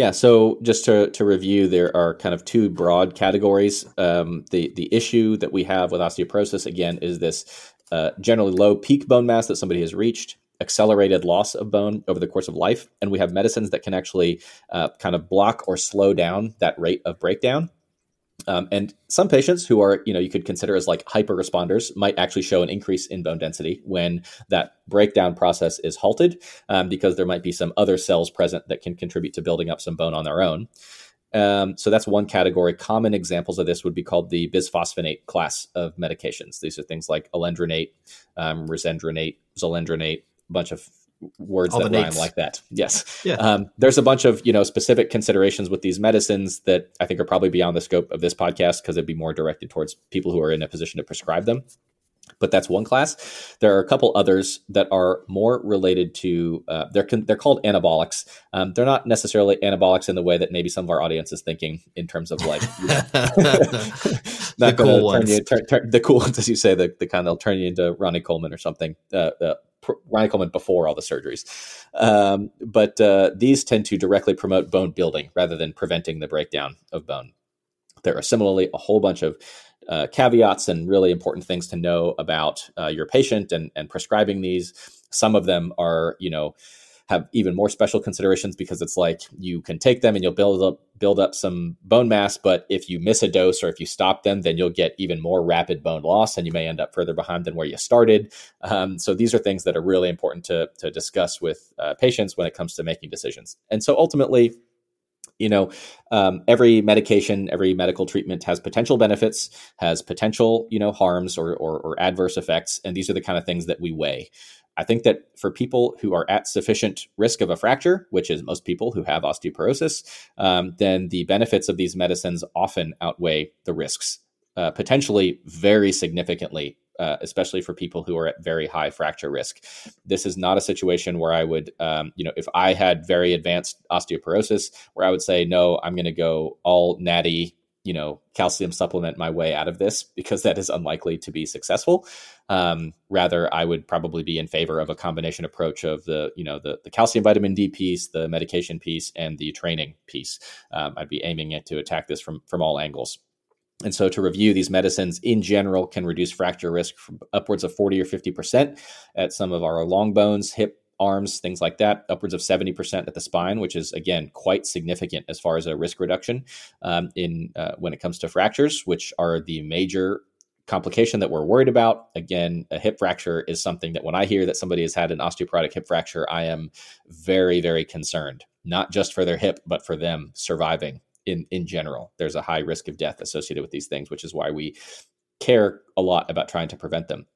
Yeah, so just to, to review, there are kind of two broad categories. Um, the the issue that we have with osteoporosis again is this uh, generally low peak bone mass that somebody has reached, accelerated loss of bone over the course of life, and we have medicines that can actually uh, kind of block or slow down that rate of breakdown. Um, and some patients who are, you know, you could consider as like hyper responders might actually show an increase in bone density when that breakdown process is halted, um, because there might be some other cells present that can contribute to building up some bone on their own. Um, so that's one category. Common examples of this would be called the bisphosphonate class of medications. These are things like alendronate, um, risendronate, zolendronate, a bunch of words All that rhyme like that. Yes. Yeah. Um, there's a bunch of you know specific considerations with these medicines that I think are probably beyond the scope of this podcast because it'd be more directed towards people who are in a position to prescribe them. But that's one class. There are a couple others that are more related to. Uh, they're they're called anabolics. Um, they're not necessarily anabolics in the way that maybe some of our audience is thinking in terms of like you know, The cool ones. you turn, turn, the cool ones, as you say, the, the kind that'll turn you into Ronnie Coleman or something. Uh, uh, pr- before all the surgeries, um, but uh, these tend to directly promote bone building rather than preventing the breakdown of bone. There are similarly a whole bunch of uh, caveats and really important things to know about uh, your patient and, and prescribing these. Some of them are, you know, have even more special considerations because it's like you can take them and you'll build up build up some bone mass, but if you miss a dose or if you stop them, then you'll get even more rapid bone loss and you may end up further behind than where you started. Um, so these are things that are really important to to discuss with uh, patients when it comes to making decisions. And so ultimately, you know um, every medication every medical treatment has potential benefits has potential you know harms or, or, or adverse effects and these are the kind of things that we weigh i think that for people who are at sufficient risk of a fracture which is most people who have osteoporosis um, then the benefits of these medicines often outweigh the risks uh, potentially very significantly uh, especially for people who are at very high fracture risk. This is not a situation where I would, um, you know, if I had very advanced osteoporosis, where I would say, no, I'm going to go all natty, you know, calcium supplement my way out of this because that is unlikely to be successful. Um, rather, I would probably be in favor of a combination approach of the, you know, the, the calcium vitamin D piece, the medication piece, and the training piece. Um, I'd be aiming it to attack this from from all angles. And so, to review, these medicines in general can reduce fracture risk from upwards of 40 or 50% at some of our long bones, hip, arms, things like that, upwards of 70% at the spine, which is, again, quite significant as far as a risk reduction um, in uh, when it comes to fractures, which are the major complication that we're worried about. Again, a hip fracture is something that when I hear that somebody has had an osteoporotic hip fracture, I am very, very concerned, not just for their hip, but for them surviving in in general. There's a high risk of death associated with these things, which is why we care a lot about trying to prevent them.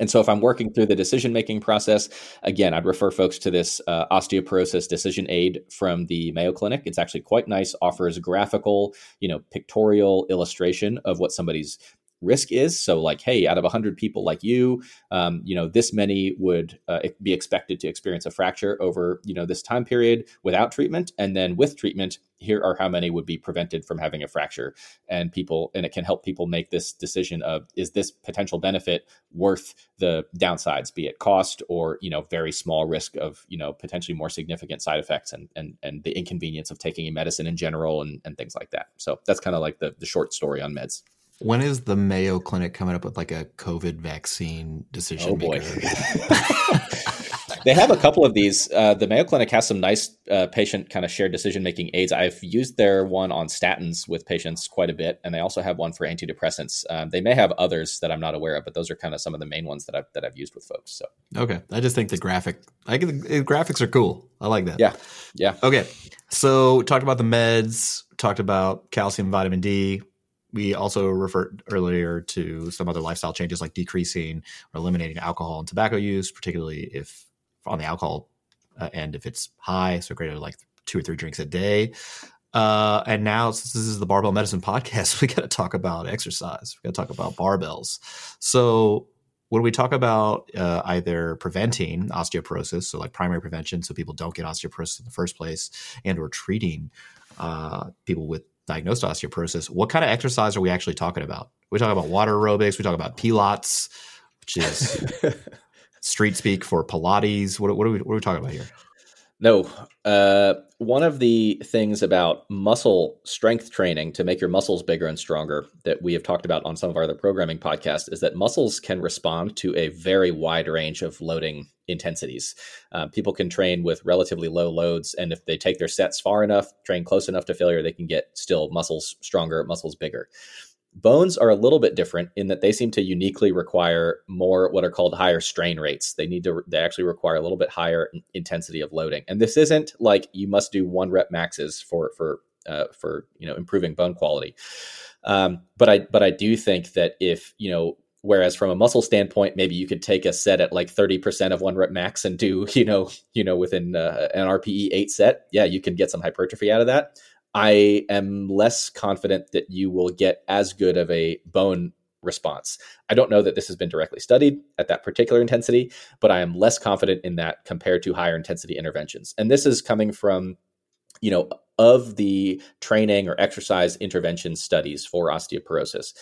And so, if I'm working through the decision making process, again, I'd refer folks to this uh, osteoporosis decision aid from the Mayo Clinic. It's actually quite nice. Offers graphical, you know, pictorial illustration of what somebody's risk is. So, like, hey, out of 100 people like you, um, you know, this many would uh, be expected to experience a fracture over, you know, this time period without treatment, and then with treatment, here are how many would be prevented from having a fracture. And people, and it can help people make this decision of is this potential benefit worth the downsides, be it cost or you know very small risk of you know potentially more significant side effects and and and the inconvenience of taking a medicine in general and and things like that. So that's kind of like the the short story on meds. When is the Mayo Clinic coming up with like a COVID vaccine decision Oh boy. they have a couple of these. Uh, the Mayo Clinic has some nice uh, patient kind of shared decision making aids. I've used their one on statins with patients quite a bit, and they also have one for antidepressants. Um, they may have others that I'm not aware of, but those are kind of some of the main ones that I've that I've used with folks. So Okay, I just think the graphic, I think the graphics are cool. I like that. yeah, yeah. Okay, so talked about the meds, talked about calcium, vitamin D. We also referred earlier to some other lifestyle changes like decreasing or eliminating alcohol and tobacco use, particularly if on the alcohol uh, end, if it's high, so greater like two or three drinks a day. Uh, and now, since this is the Barbell Medicine podcast, we got to talk about exercise. We got to talk about barbells. So, when we talk about uh, either preventing osteoporosis, so like primary prevention, so people don't get osteoporosis in the first place, and or treating uh, people with diagnosed osteoporosis, what kind of exercise are we actually talking about? We talk about water aerobics. We talk about Pilates, which is street speak for Pilates. What, what, are we, what are we talking about here? No. Uh, one of the things about muscle strength training to make your muscles bigger and stronger that we have talked about on some of our other programming podcasts is that muscles can respond to a very wide range of loading intensities. Uh, people can train with relatively low loads, and if they take their sets far enough, train close enough to failure, they can get still muscles stronger, muscles bigger. Bones are a little bit different in that they seem to uniquely require more what are called higher strain rates. They need to they actually require a little bit higher intensity of loading. And this isn't like you must do one rep maxes for for uh, for you know improving bone quality. Um, but I but I do think that if you know whereas from a muscle standpoint maybe you could take a set at like 30% of one rep max and do you know you know within uh, an rpe 8 set yeah you can get some hypertrophy out of that i am less confident that you will get as good of a bone response. I don't know that this has been directly studied at that particular intensity but i am less confident in that compared to higher intensity interventions. And this is coming from you know of the training or exercise intervention studies for osteoporosis.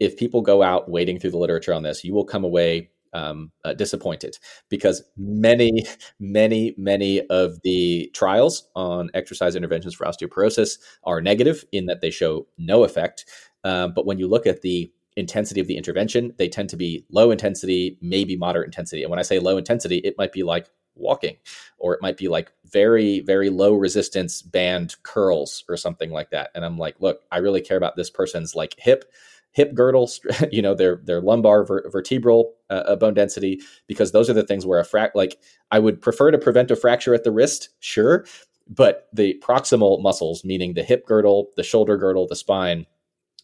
If people go out wading through the literature on this, you will come away um, uh, disappointed because many, many, many of the trials on exercise interventions for osteoporosis are negative in that they show no effect. Um, but when you look at the intensity of the intervention, they tend to be low intensity, maybe moderate intensity. And when I say low intensity, it might be like walking, or it might be like very, very low resistance band curls or something like that. And I'm like, look, I really care about this person's like hip hip girdle, you know, their their lumbar ver- vertebral uh, uh, bone density, because those are the things where a frac like I would prefer to prevent a fracture at the wrist, sure, but the proximal muscles, meaning the hip girdle, the shoulder girdle, the spine,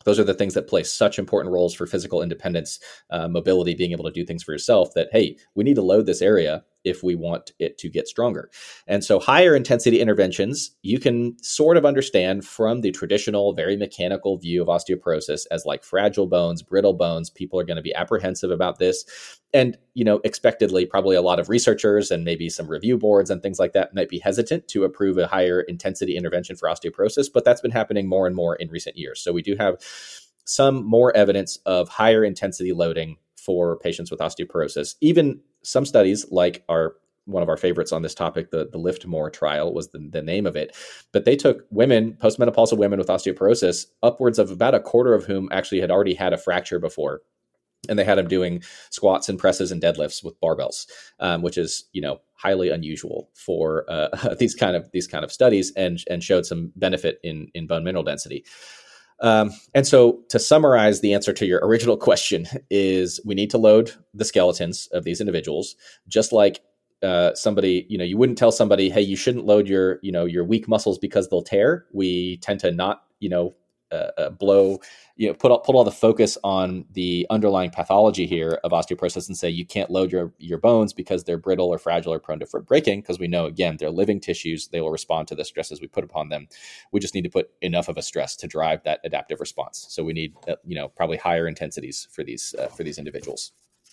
those are the things that play such important roles for physical independence, uh, mobility, being able to do things for yourself. That hey, we need to load this area if we want it to get stronger. And so, higher intensity interventions you can sort of understand from the traditional, very mechanical view of osteoporosis as like fragile bones, brittle bones. People are going to be apprehensive about this. And, you know, expectedly, probably a lot of researchers and maybe some review boards and things like that might be hesitant to approve a higher intensity intervention for osteoporosis, but that's been happening more and more in recent years. So, we do have some more evidence of higher intensity loading for patients with osteoporosis. Even some studies, like our one of our favorites on this topic, the, the LIFTMOR trial was the, the name of it. But they took women, postmenopausal women with osteoporosis, upwards of about a quarter of whom actually had already had a fracture before. And they had them doing squats and presses and deadlifts with barbells, um, which is you know highly unusual for uh, these kind of these kind of studies, and and showed some benefit in in bone mineral density. Um, and so, to summarize the answer to your original question, is we need to load the skeletons of these individuals, just like uh, somebody, you know, you wouldn't tell somebody, hey, you shouldn't load your, you know, your weak muscles because they'll tear. We tend to not, you know, uh, uh, blow, you know, put all, put all the focus on the underlying pathology here of osteoporosis and say you can't load your your bones because they're brittle or fragile or prone to breaking because we know again they're living tissues they will respond to the stresses we put upon them. We just need to put enough of a stress to drive that adaptive response. So we need uh, you know probably higher intensities for these uh, for these individuals.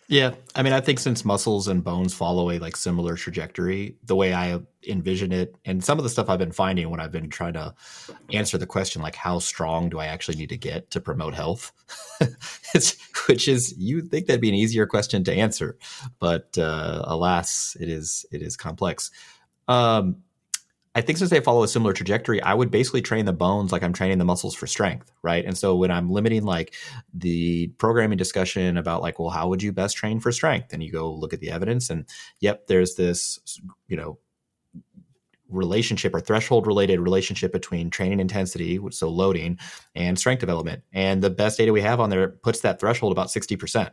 Yeah, I mean, I think since muscles and bones follow a like similar trajectory, the way I envision it, and some of the stuff I've been finding when I've been trying to answer the question like how strong do I actually need to get to promote health, which is you think that'd be an easier question to answer, but uh, alas, it is it is complex. Um, I think since they follow a similar trajectory, I would basically train the bones like I'm training the muscles for strength, right? And so when I'm limiting like the programming discussion about like, well, how would you best train for strength? And you go look at the evidence, and yep, there's this, you know, relationship or threshold related relationship between training intensity, so loading, and strength development. And the best data we have on there puts that threshold about 60%.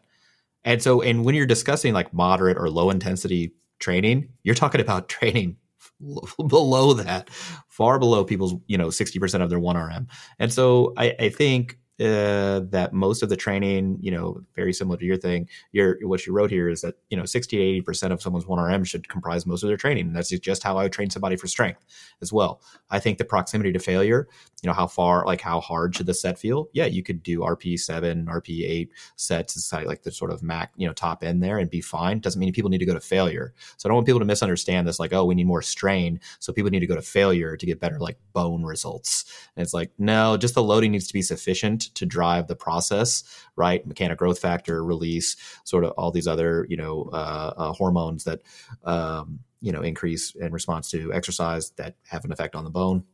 And so, and when you're discussing like moderate or low intensity training, you're talking about training below that, far below people's, you know, 60% of their 1RM. And so I, I think uh, that most of the training, you know, very similar to your thing, your what you wrote here is that you know sixty to eighty percent of someone's one RM should comprise most of their training. And that's just how I would train somebody for strength as well. I think the proximity to failure, you know, how far, like how hard should the set feel? Yeah, you could do RPE seven, RPE eight sets, it's like the sort of mac, you know, top end there and be fine. Doesn't mean people need to go to failure. So I don't want people to misunderstand this, like, oh, we need more strain, so people need to go to failure to get better like bone results. And it's like, no, just the loading needs to be sufficient to drive the process, right? Mechano growth factor, release, sort of all these other, you know, uh, uh, hormones that, um, you know, increase in response to exercise that have an effect on the bone.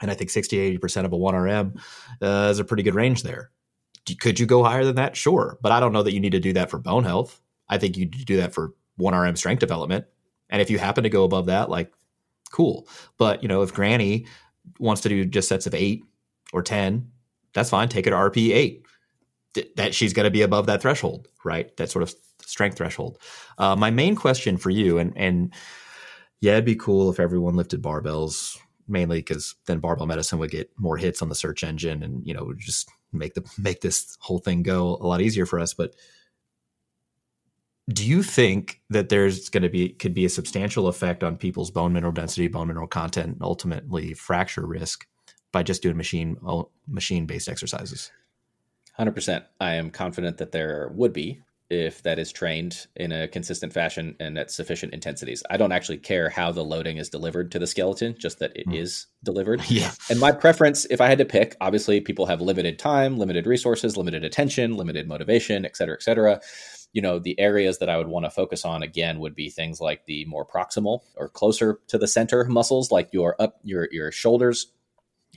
And I think 60 80% of a 1RM uh, is a pretty good range there. Could you go higher than that? Sure. But I don't know that you need to do that for bone health. I think you do that for 1RM strength development. And if you happen to go above that, like, cool. But, you know, if Granny wants to do just sets of eight or 10, that's fine. Take it to RPE eight. that she's going to be above that threshold, right? That sort of strength threshold. Uh, my main question for you, and and yeah, it'd be cool if everyone lifted barbells mainly because then barbell medicine would get more hits on the search engine, and you know just make the make this whole thing go a lot easier for us. But do you think that there's going to be could be a substantial effect on people's bone mineral density, bone mineral content, and ultimately fracture risk by just doing machine machine based exercises? Hundred percent. I am confident that there would be if that is trained in a consistent fashion and at sufficient intensities. I don't actually care how the loading is delivered to the skeleton, just that it mm. is delivered. Yeah. And my preference, if I had to pick, obviously people have limited time, limited resources, limited attention, limited motivation, et cetera, et cetera. You know, the areas that I would want to focus on again would be things like the more proximal or closer to the center muscles, like your up your your shoulders,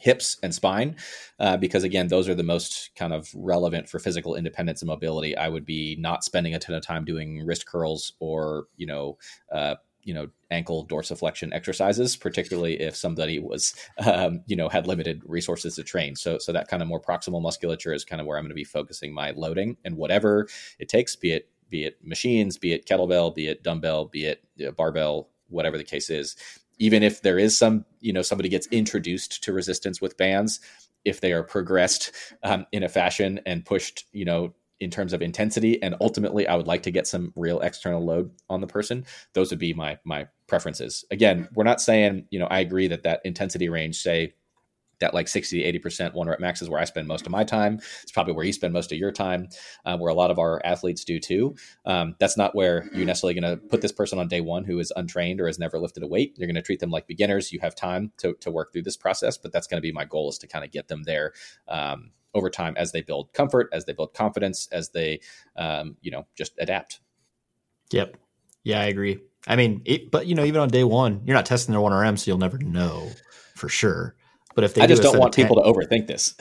hips and spine, uh, because again, those are the most kind of relevant for physical independence and mobility. I would be not spending a ton of time doing wrist curls or you know. Uh, you know ankle dorsiflexion exercises particularly if somebody was um, you know had limited resources to train so so that kind of more proximal musculature is kind of where i'm going to be focusing my loading and whatever it takes be it be it machines be it kettlebell be it dumbbell be it barbell whatever the case is even if there is some, you know, somebody gets introduced to resistance with bands, if they are progressed um, in a fashion and pushed, you know, in terms of intensity, and ultimately, I would like to get some real external load on the person. Those would be my my preferences. Again, we're not saying, you know, I agree that that intensity range, say that like 60 to 80% one rep max is where I spend most of my time. It's probably where you spend most of your time, uh, where a lot of our athletes do too. Um, that's not where you're necessarily going to put this person on day one who is untrained or has never lifted a weight. You're going to treat them like beginners. You have time to, to work through this process, but that's going to be my goal is to kind of get them there. Um, over time, as they build comfort, as they build confidence, as they, um, you know, just adapt. Yep. Yeah, I agree. I mean, it, but you know, even on day one, you're not testing their one RM, so you'll never know for sure. But if they I just do don't want 10, people to overthink this.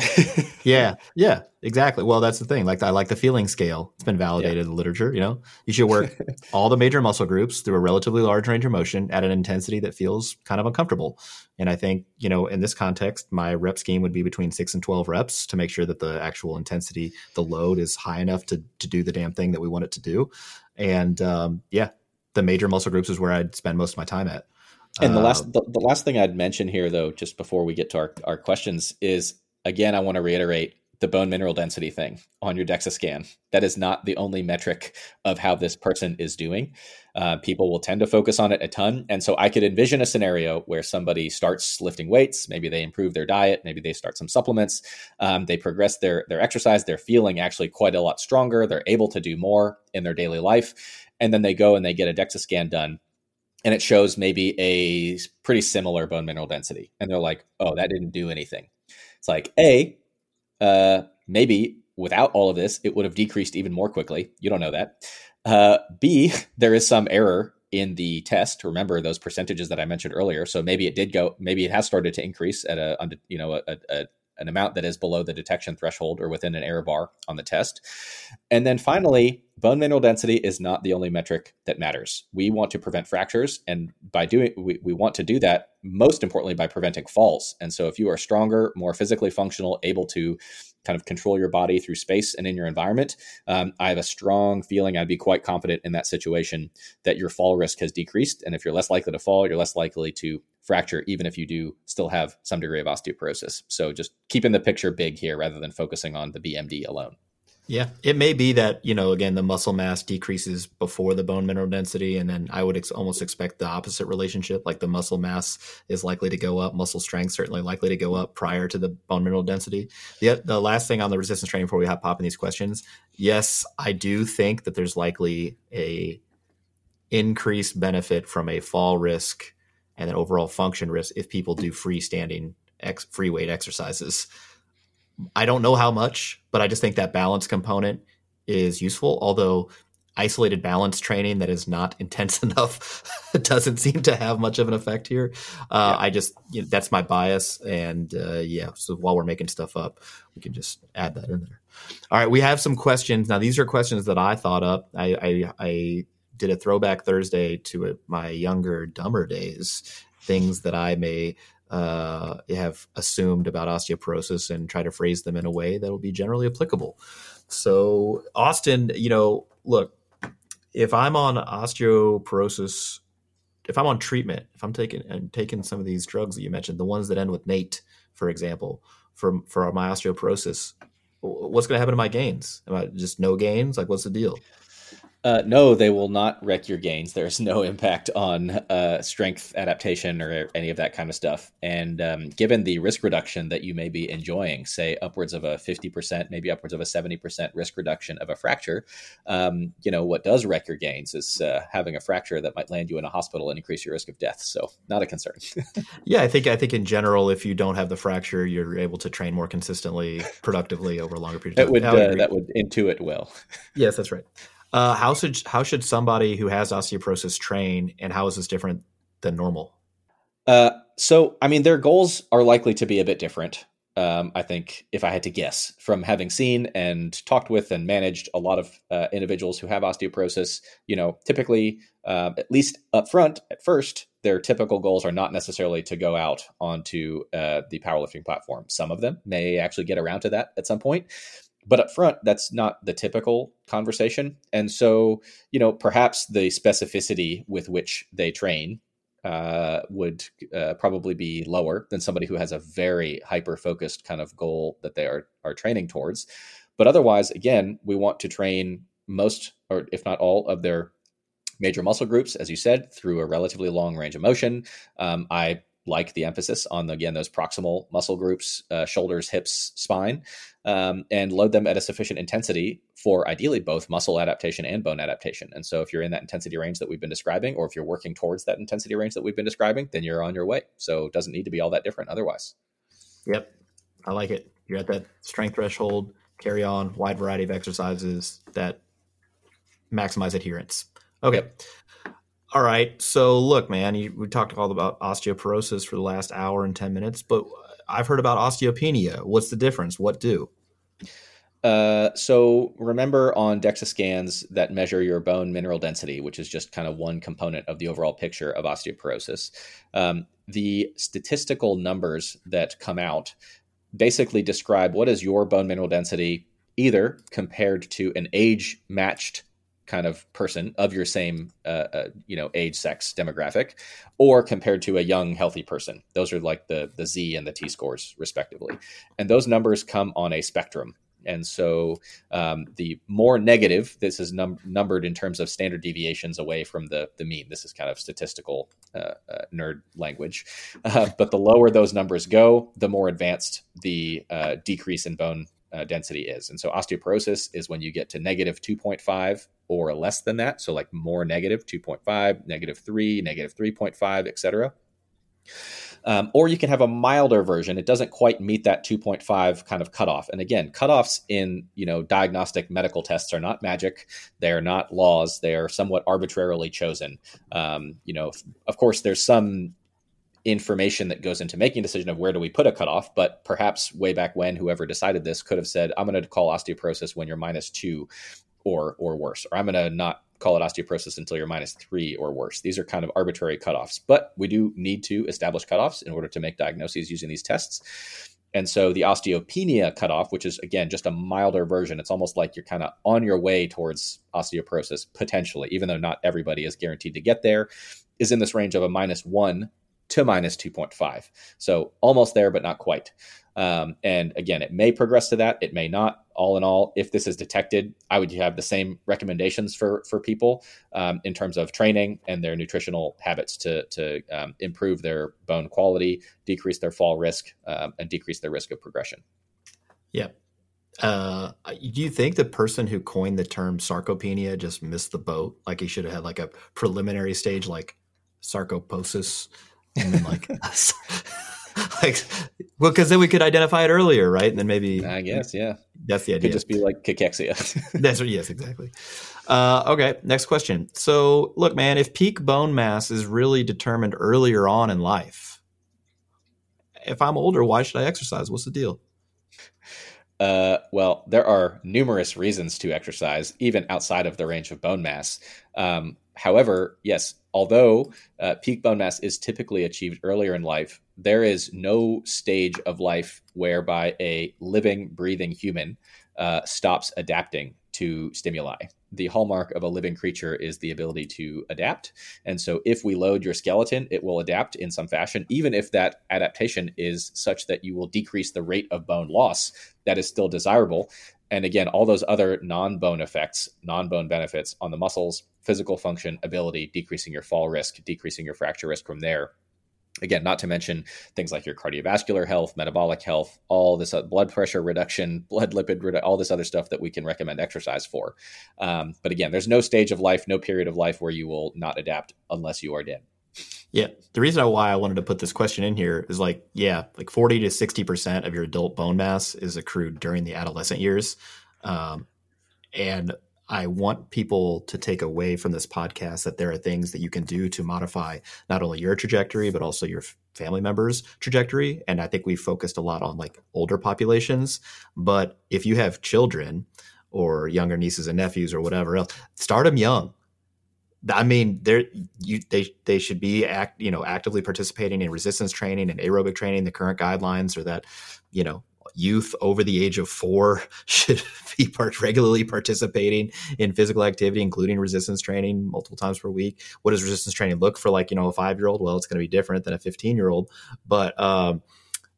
yeah, yeah, exactly. Well, that's the thing. Like I like the feeling scale. It's been validated yeah. in the literature. You know, you should work all the major muscle groups through a relatively large range of motion at an intensity that feels kind of uncomfortable. And I think you know, in this context, my rep scheme would be between six and twelve reps to make sure that the actual intensity, the load, is high enough to to do the damn thing that we want it to do. And um, yeah, the major muscle groups is where I'd spend most of my time at. And the last um, the, the, last thing I'd mention here, though, just before we get to our, our questions, is again I want to reiterate the bone mineral density thing on your DEXA scan. That is not the only metric of how this person is doing. Uh, people will tend to focus on it a ton, and so I could envision a scenario where somebody starts lifting weights. Maybe they improve their diet. Maybe they start some supplements. Um, they progress their their exercise. They're feeling actually quite a lot stronger. They're able to do more in their daily life, and then they go and they get a DEXA scan done and it shows maybe a pretty similar bone mineral density. And they're like, oh, that didn't do anything. It's like, A, uh, maybe without all of this, it would have decreased even more quickly. You don't know that. Uh, B, there is some error in the test. Remember those percentages that I mentioned earlier. So maybe it did go, maybe it has started to increase at a, you know, a, a, an amount that is below the detection threshold or within an error bar on the test. And then finally, bone mineral density is not the only metric that matters. We want to prevent fractures, and by doing we, we want to do that most importantly by preventing falls. And so if you are stronger, more physically functional, able to kind of control your body through space and in your environment, um, I have a strong feeling I'd be quite confident in that situation that your fall risk has decreased. And if you're less likely to fall, you're less likely to fracture, even if you do still have some degree of osteoporosis. So just keeping the picture big here rather than focusing on the BMD alone. Yeah, it may be that you know again the muscle mass decreases before the bone mineral density, and then I would ex- almost expect the opposite relationship. Like the muscle mass is likely to go up, muscle strength certainly likely to go up prior to the bone mineral density. The the last thing on the resistance training before we have pop in these questions, yes, I do think that there's likely a increased benefit from a fall risk and an overall function risk if people do freestanding ex- free weight exercises. I don't know how much, but I just think that balance component is useful. Although isolated balance training that is not intense enough doesn't seem to have much of an effect here. Uh, yeah. I just you know, that's my bias, and uh, yeah. So while we're making stuff up, we can just add that in there. All right, we have some questions now. These are questions that I thought up. I, I, I did a throwback Thursday to my younger, dumber days, things that I may uh, have assumed about osteoporosis and try to phrase them in a way that will be generally applicable. So, Austin, you know, look, if I'm on osteoporosis if I'm on treatment, if I'm taking and taking some of these drugs that you mentioned, the ones that end with NATE, for example, for for my osteoporosis, what's going to happen to my gains? Am I just no gains? Like, what's the deal? Uh, no, they will not wreck your gains. There's no impact on uh, strength adaptation or any of that kind of stuff. And um, given the risk reduction that you may be enjoying, say upwards of a 50%, maybe upwards of a 70% risk reduction of a fracture, um, you know, what does wreck your gains is uh, having a fracture that might land you in a hospital and increase your risk of death. So not a concern. yeah, I think, I think in general, if you don't have the fracture, you're able to train more consistently, productively over a longer period of time. That would, uh, that would intuit well. yes, that's right. Uh, how should how should somebody who has osteoporosis train, and how is this different than normal? Uh, so, I mean, their goals are likely to be a bit different. Um, I think, if I had to guess, from having seen and talked with and managed a lot of uh, individuals who have osteoporosis, you know, typically, uh, at least up front, at first, their typical goals are not necessarily to go out onto uh, the powerlifting platform. Some of them may actually get around to that at some point, but up front that's not the typical conversation. And so you know perhaps the specificity with which they train uh, would uh, probably be lower than somebody who has a very hyper focused kind of goal that they are are training towards. But otherwise again we want to train most or if not all of their major muscle groups as you said through a relatively long range of motion. Um, i like the emphasis on again those proximal muscle groups uh, shoulders hips spine um, and load them at a sufficient intensity for ideally both muscle adaptation and bone adaptation. And so if you're in that intensity range that we've been describing or if you're working towards that intensity range that we've been describing then you're on your way. So it doesn't need to be all that different otherwise. Yep. I like it. You're at that strength threshold carry on wide variety of exercises that maximize adherence. Okay. Yep. All right. So look, man, you, we talked all about osteoporosis for the last hour and 10 minutes, but I've heard about osteopenia. What's the difference? What do? Uh, so remember on DEXA scans that measure your bone mineral density, which is just kind of one component of the overall picture of osteoporosis. Um, the statistical numbers that come out basically describe what is your bone mineral density either compared to an age matched kind of person of your same uh, uh, you know age sex demographic or compared to a young healthy person. Those are like the the z and the t scores respectively. And those numbers come on a spectrum. And so um, the more negative this is num- numbered in terms of standard deviations away from the, the mean this is kind of statistical uh, uh, nerd language uh, but the lower those numbers go the more advanced the uh, decrease in bone uh, density is. And so osteoporosis is when you get to negative 2.5 or less than that. So like more negative 2.5, negative 3, negative 3.5, etc. Um, or you can have a milder version. It doesn't quite meet that 2.5 kind of cutoff. And again, cutoffs in you know diagnostic medical tests are not magic. They are not laws. They are somewhat arbitrarily chosen. Um, you know, of course, there's some information that goes into making a decision of where do we put a cutoff. But perhaps way back when, whoever decided this could have said, I'm going to call osteoporosis when you're minus two or or worse, or I'm going to not call it osteoporosis until you're minus three or worse. These are kind of arbitrary cutoffs, but we do need to establish cutoffs in order to make diagnoses using these tests. And so the osteopenia cutoff, which is again just a milder version, it's almost like you're kind of on your way towards osteoporosis potentially, even though not everybody is guaranteed to get there, is in this range of a minus one to minus 2.5. So almost there, but not quite. Um, and again, it may progress to that. It may not. All in all, if this is detected, I would have the same recommendations for for people um, in terms of training and their nutritional habits to to um, improve their bone quality, decrease their fall risk, um, and decrease their risk of progression. Yeah. Uh, do you think the person who coined the term sarcopenia just missed the boat? Like he should have had like a preliminary stage, like sarcoposis, and then like us. Like well because then we could identify it earlier right? And then maybe i guess yeah. That's the idea. could just be like cachexia. That's what yes exactly. Uh, okay next question. So look man if peak bone mass is really determined earlier on in life if i'm older why should i exercise? What's the deal? Uh, well, there are numerous reasons to exercise, even outside of the range of bone mass. Um, however, yes, although uh, peak bone mass is typically achieved earlier in life, there is no stage of life whereby a living, breathing human uh, stops adapting to stimuli. The hallmark of a living creature is the ability to adapt. And so, if we load your skeleton, it will adapt in some fashion, even if that adaptation is such that you will decrease the rate of bone loss. That is still desirable. And again, all those other non bone effects, non bone benefits on the muscles, physical function, ability, decreasing your fall risk, decreasing your fracture risk from there again not to mention things like your cardiovascular health metabolic health all this uh, blood pressure reduction blood lipid all this other stuff that we can recommend exercise for. Um, but again there's no stage of life no period of life where you will not adapt unless you are dead. Yeah. The reason why i wanted to put this question in here is like yeah like 40 to 60% of your adult bone mass is accrued during the adolescent years. Um, and I want people to take away from this podcast that there are things that you can do to modify not only your trajectory, but also your family members' trajectory. And I think we focused a lot on like older populations. But if you have children or younger nieces and nephews or whatever else, start them young. I mean, you they they should be act you know actively participating in resistance training and aerobic training. The current guidelines are that you know youth over the age of four should be part, regularly participating in physical activity, including resistance training multiple times per week. What does resistance training look for like, you know, a five year old? Well, it's going to be different than a 15 year old, but, um,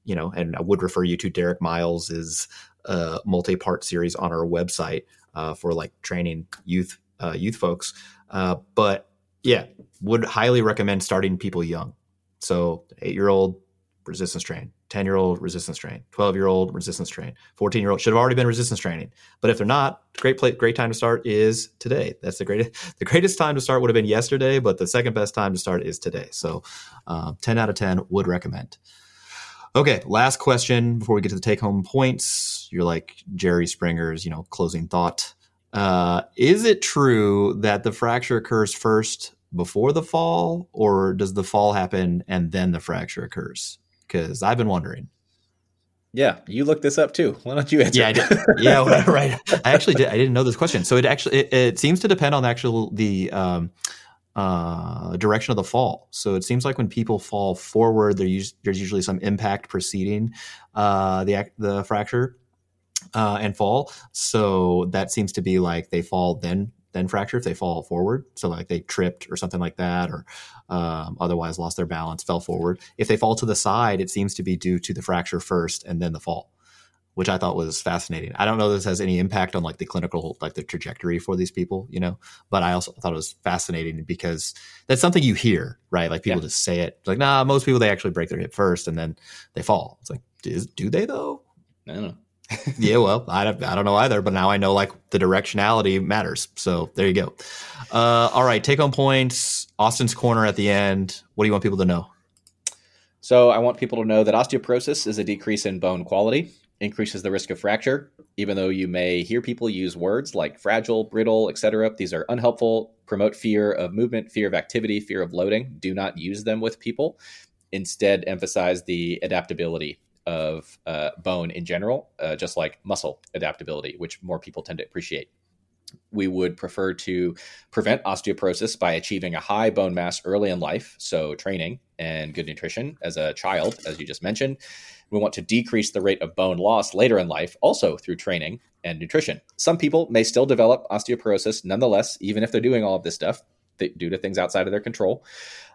you know, and I would refer you to Derek Miles's uh, multi part series on our website uh, for like training youth, uh, youth folks. Uh, but yeah, would highly recommend starting people young. So eight year old resistance train 10 year old resistance train, 12 year old resistance train, 14 year old should have already been resistance training. But if they're not, great play, great time to start is today. That's the greatest, the greatest time to start would have been yesterday, but the second best time to start is today. So uh, 10 out of 10 would recommend. Okay, last question before we get to the take home points. You're like Jerry Springer's, you know, closing thought. Uh, is it true that the fracture occurs first before the fall, or does the fall happen and then the fracture occurs? Because I've been wondering. Yeah, you looked this up too. Why don't you answer? Yeah, I did. yeah, right. I actually did. I didn't know this question. So it actually it, it seems to depend on the actual the um, uh, direction of the fall. So it seems like when people fall forward, there's usually some impact preceding uh, the the fracture uh, and fall. So that seems to be like they fall then then fracture if they fall forward. So like they tripped or something like that, or um, otherwise lost their balance, fell forward. If they fall to the side, it seems to be due to the fracture first and then the fall, which I thought was fascinating. I don't know if this has any impact on like the clinical, like the trajectory for these people, you know, but I also thought it was fascinating because that's something you hear, right? Like people yeah. just say it like, nah, most people, they actually break their hip first and then they fall. It's like, do they though? I don't know yeah, well, I, I don't know either, but now I know like the directionality matters. So there you go. Uh, all right, take home points. Austin's corner at the end. What do you want people to know? So I want people to know that osteoporosis is a decrease in bone quality, increases the risk of fracture. Even though you may hear people use words like fragile, brittle, etc., these are unhelpful. Promote fear of movement, fear of activity, fear of loading. Do not use them with people. Instead, emphasize the adaptability of uh, bone in general, uh, just like muscle adaptability, which more people tend to appreciate. We would prefer to prevent osteoporosis by achieving a high bone mass early in life, so training and good nutrition as a child, as you just mentioned. We want to decrease the rate of bone loss later in life, also through training and nutrition. Some people may still develop osteoporosis nonetheless, even if they're doing all of this stuff th- due to things outside of their control.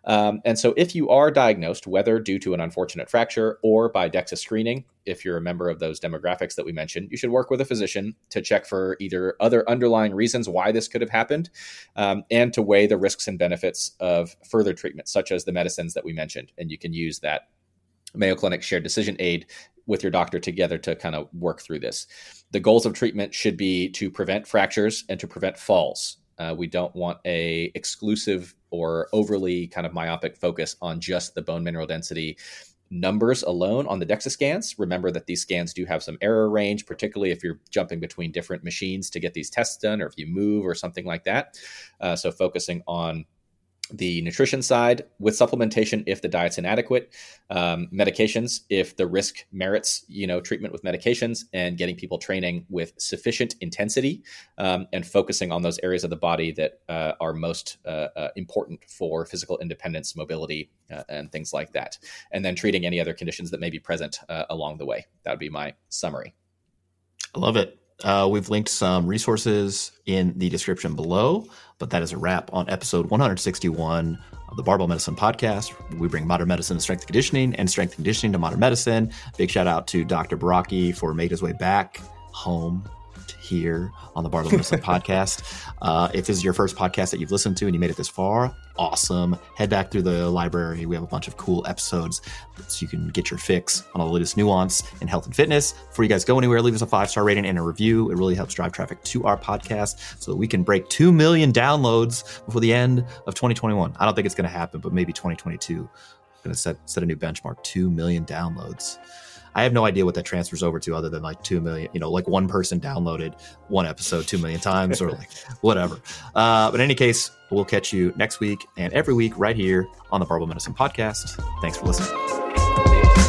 Um, and so, if you are diagnosed, whether due to an unfortunate fracture or by DEXA screening, if you're a member of those demographics that we mentioned, you should work with a physician to check for either other underlying reasons why this could have happened um, and to weigh the risks and benefits of further treatment, such as the medicines that we mentioned. And you can use that Mayo Clinic shared decision aid with your doctor together to kind of work through this. The goals of treatment should be to prevent fractures and to prevent falls. Uh, we don't want a exclusive or overly kind of myopic focus on just the bone mineral density numbers alone on the DEXA scans. Remember that these scans do have some error range, particularly if you're jumping between different machines to get these tests done or if you move or something like that. Uh, so focusing on the nutrition side with supplementation if the diet's inadequate um, medications if the risk merits you know treatment with medications and getting people training with sufficient intensity um, and focusing on those areas of the body that uh, are most uh, uh, important for physical independence mobility uh, and things like that. And then treating any other conditions that may be present uh, along the way. That would be my summary. I love it Uh, we've linked some resources in the description below, but that is a wrap on episode 161 of the Barbell Medicine podcast. We bring modern medicine to strength and conditioning and strength and conditioning to modern medicine. Big shout out to Dr. Baraki for making his way back home here on the Medicine podcast. Uh, if this is your first podcast that you've listened to and you made it this far, awesome. Head back through the library. We have a bunch of cool episodes so you can get your fix on all the latest nuance in health and fitness. Before you guys go anywhere, leave us a five star rating and a review. It really helps drive traffic to our podcast so that we can break 2 million downloads before the end of 2021. I don't think it's going to happen, but maybe 2022. I'm going to set, set a new benchmark 2 million downloads. I have no idea what that transfers over to other than like 2 million, you know, like one person downloaded one episode 2 million times or like whatever. Uh, but in any case, we'll catch you next week and every week right here on the Barbell Medicine Podcast. Thanks for listening.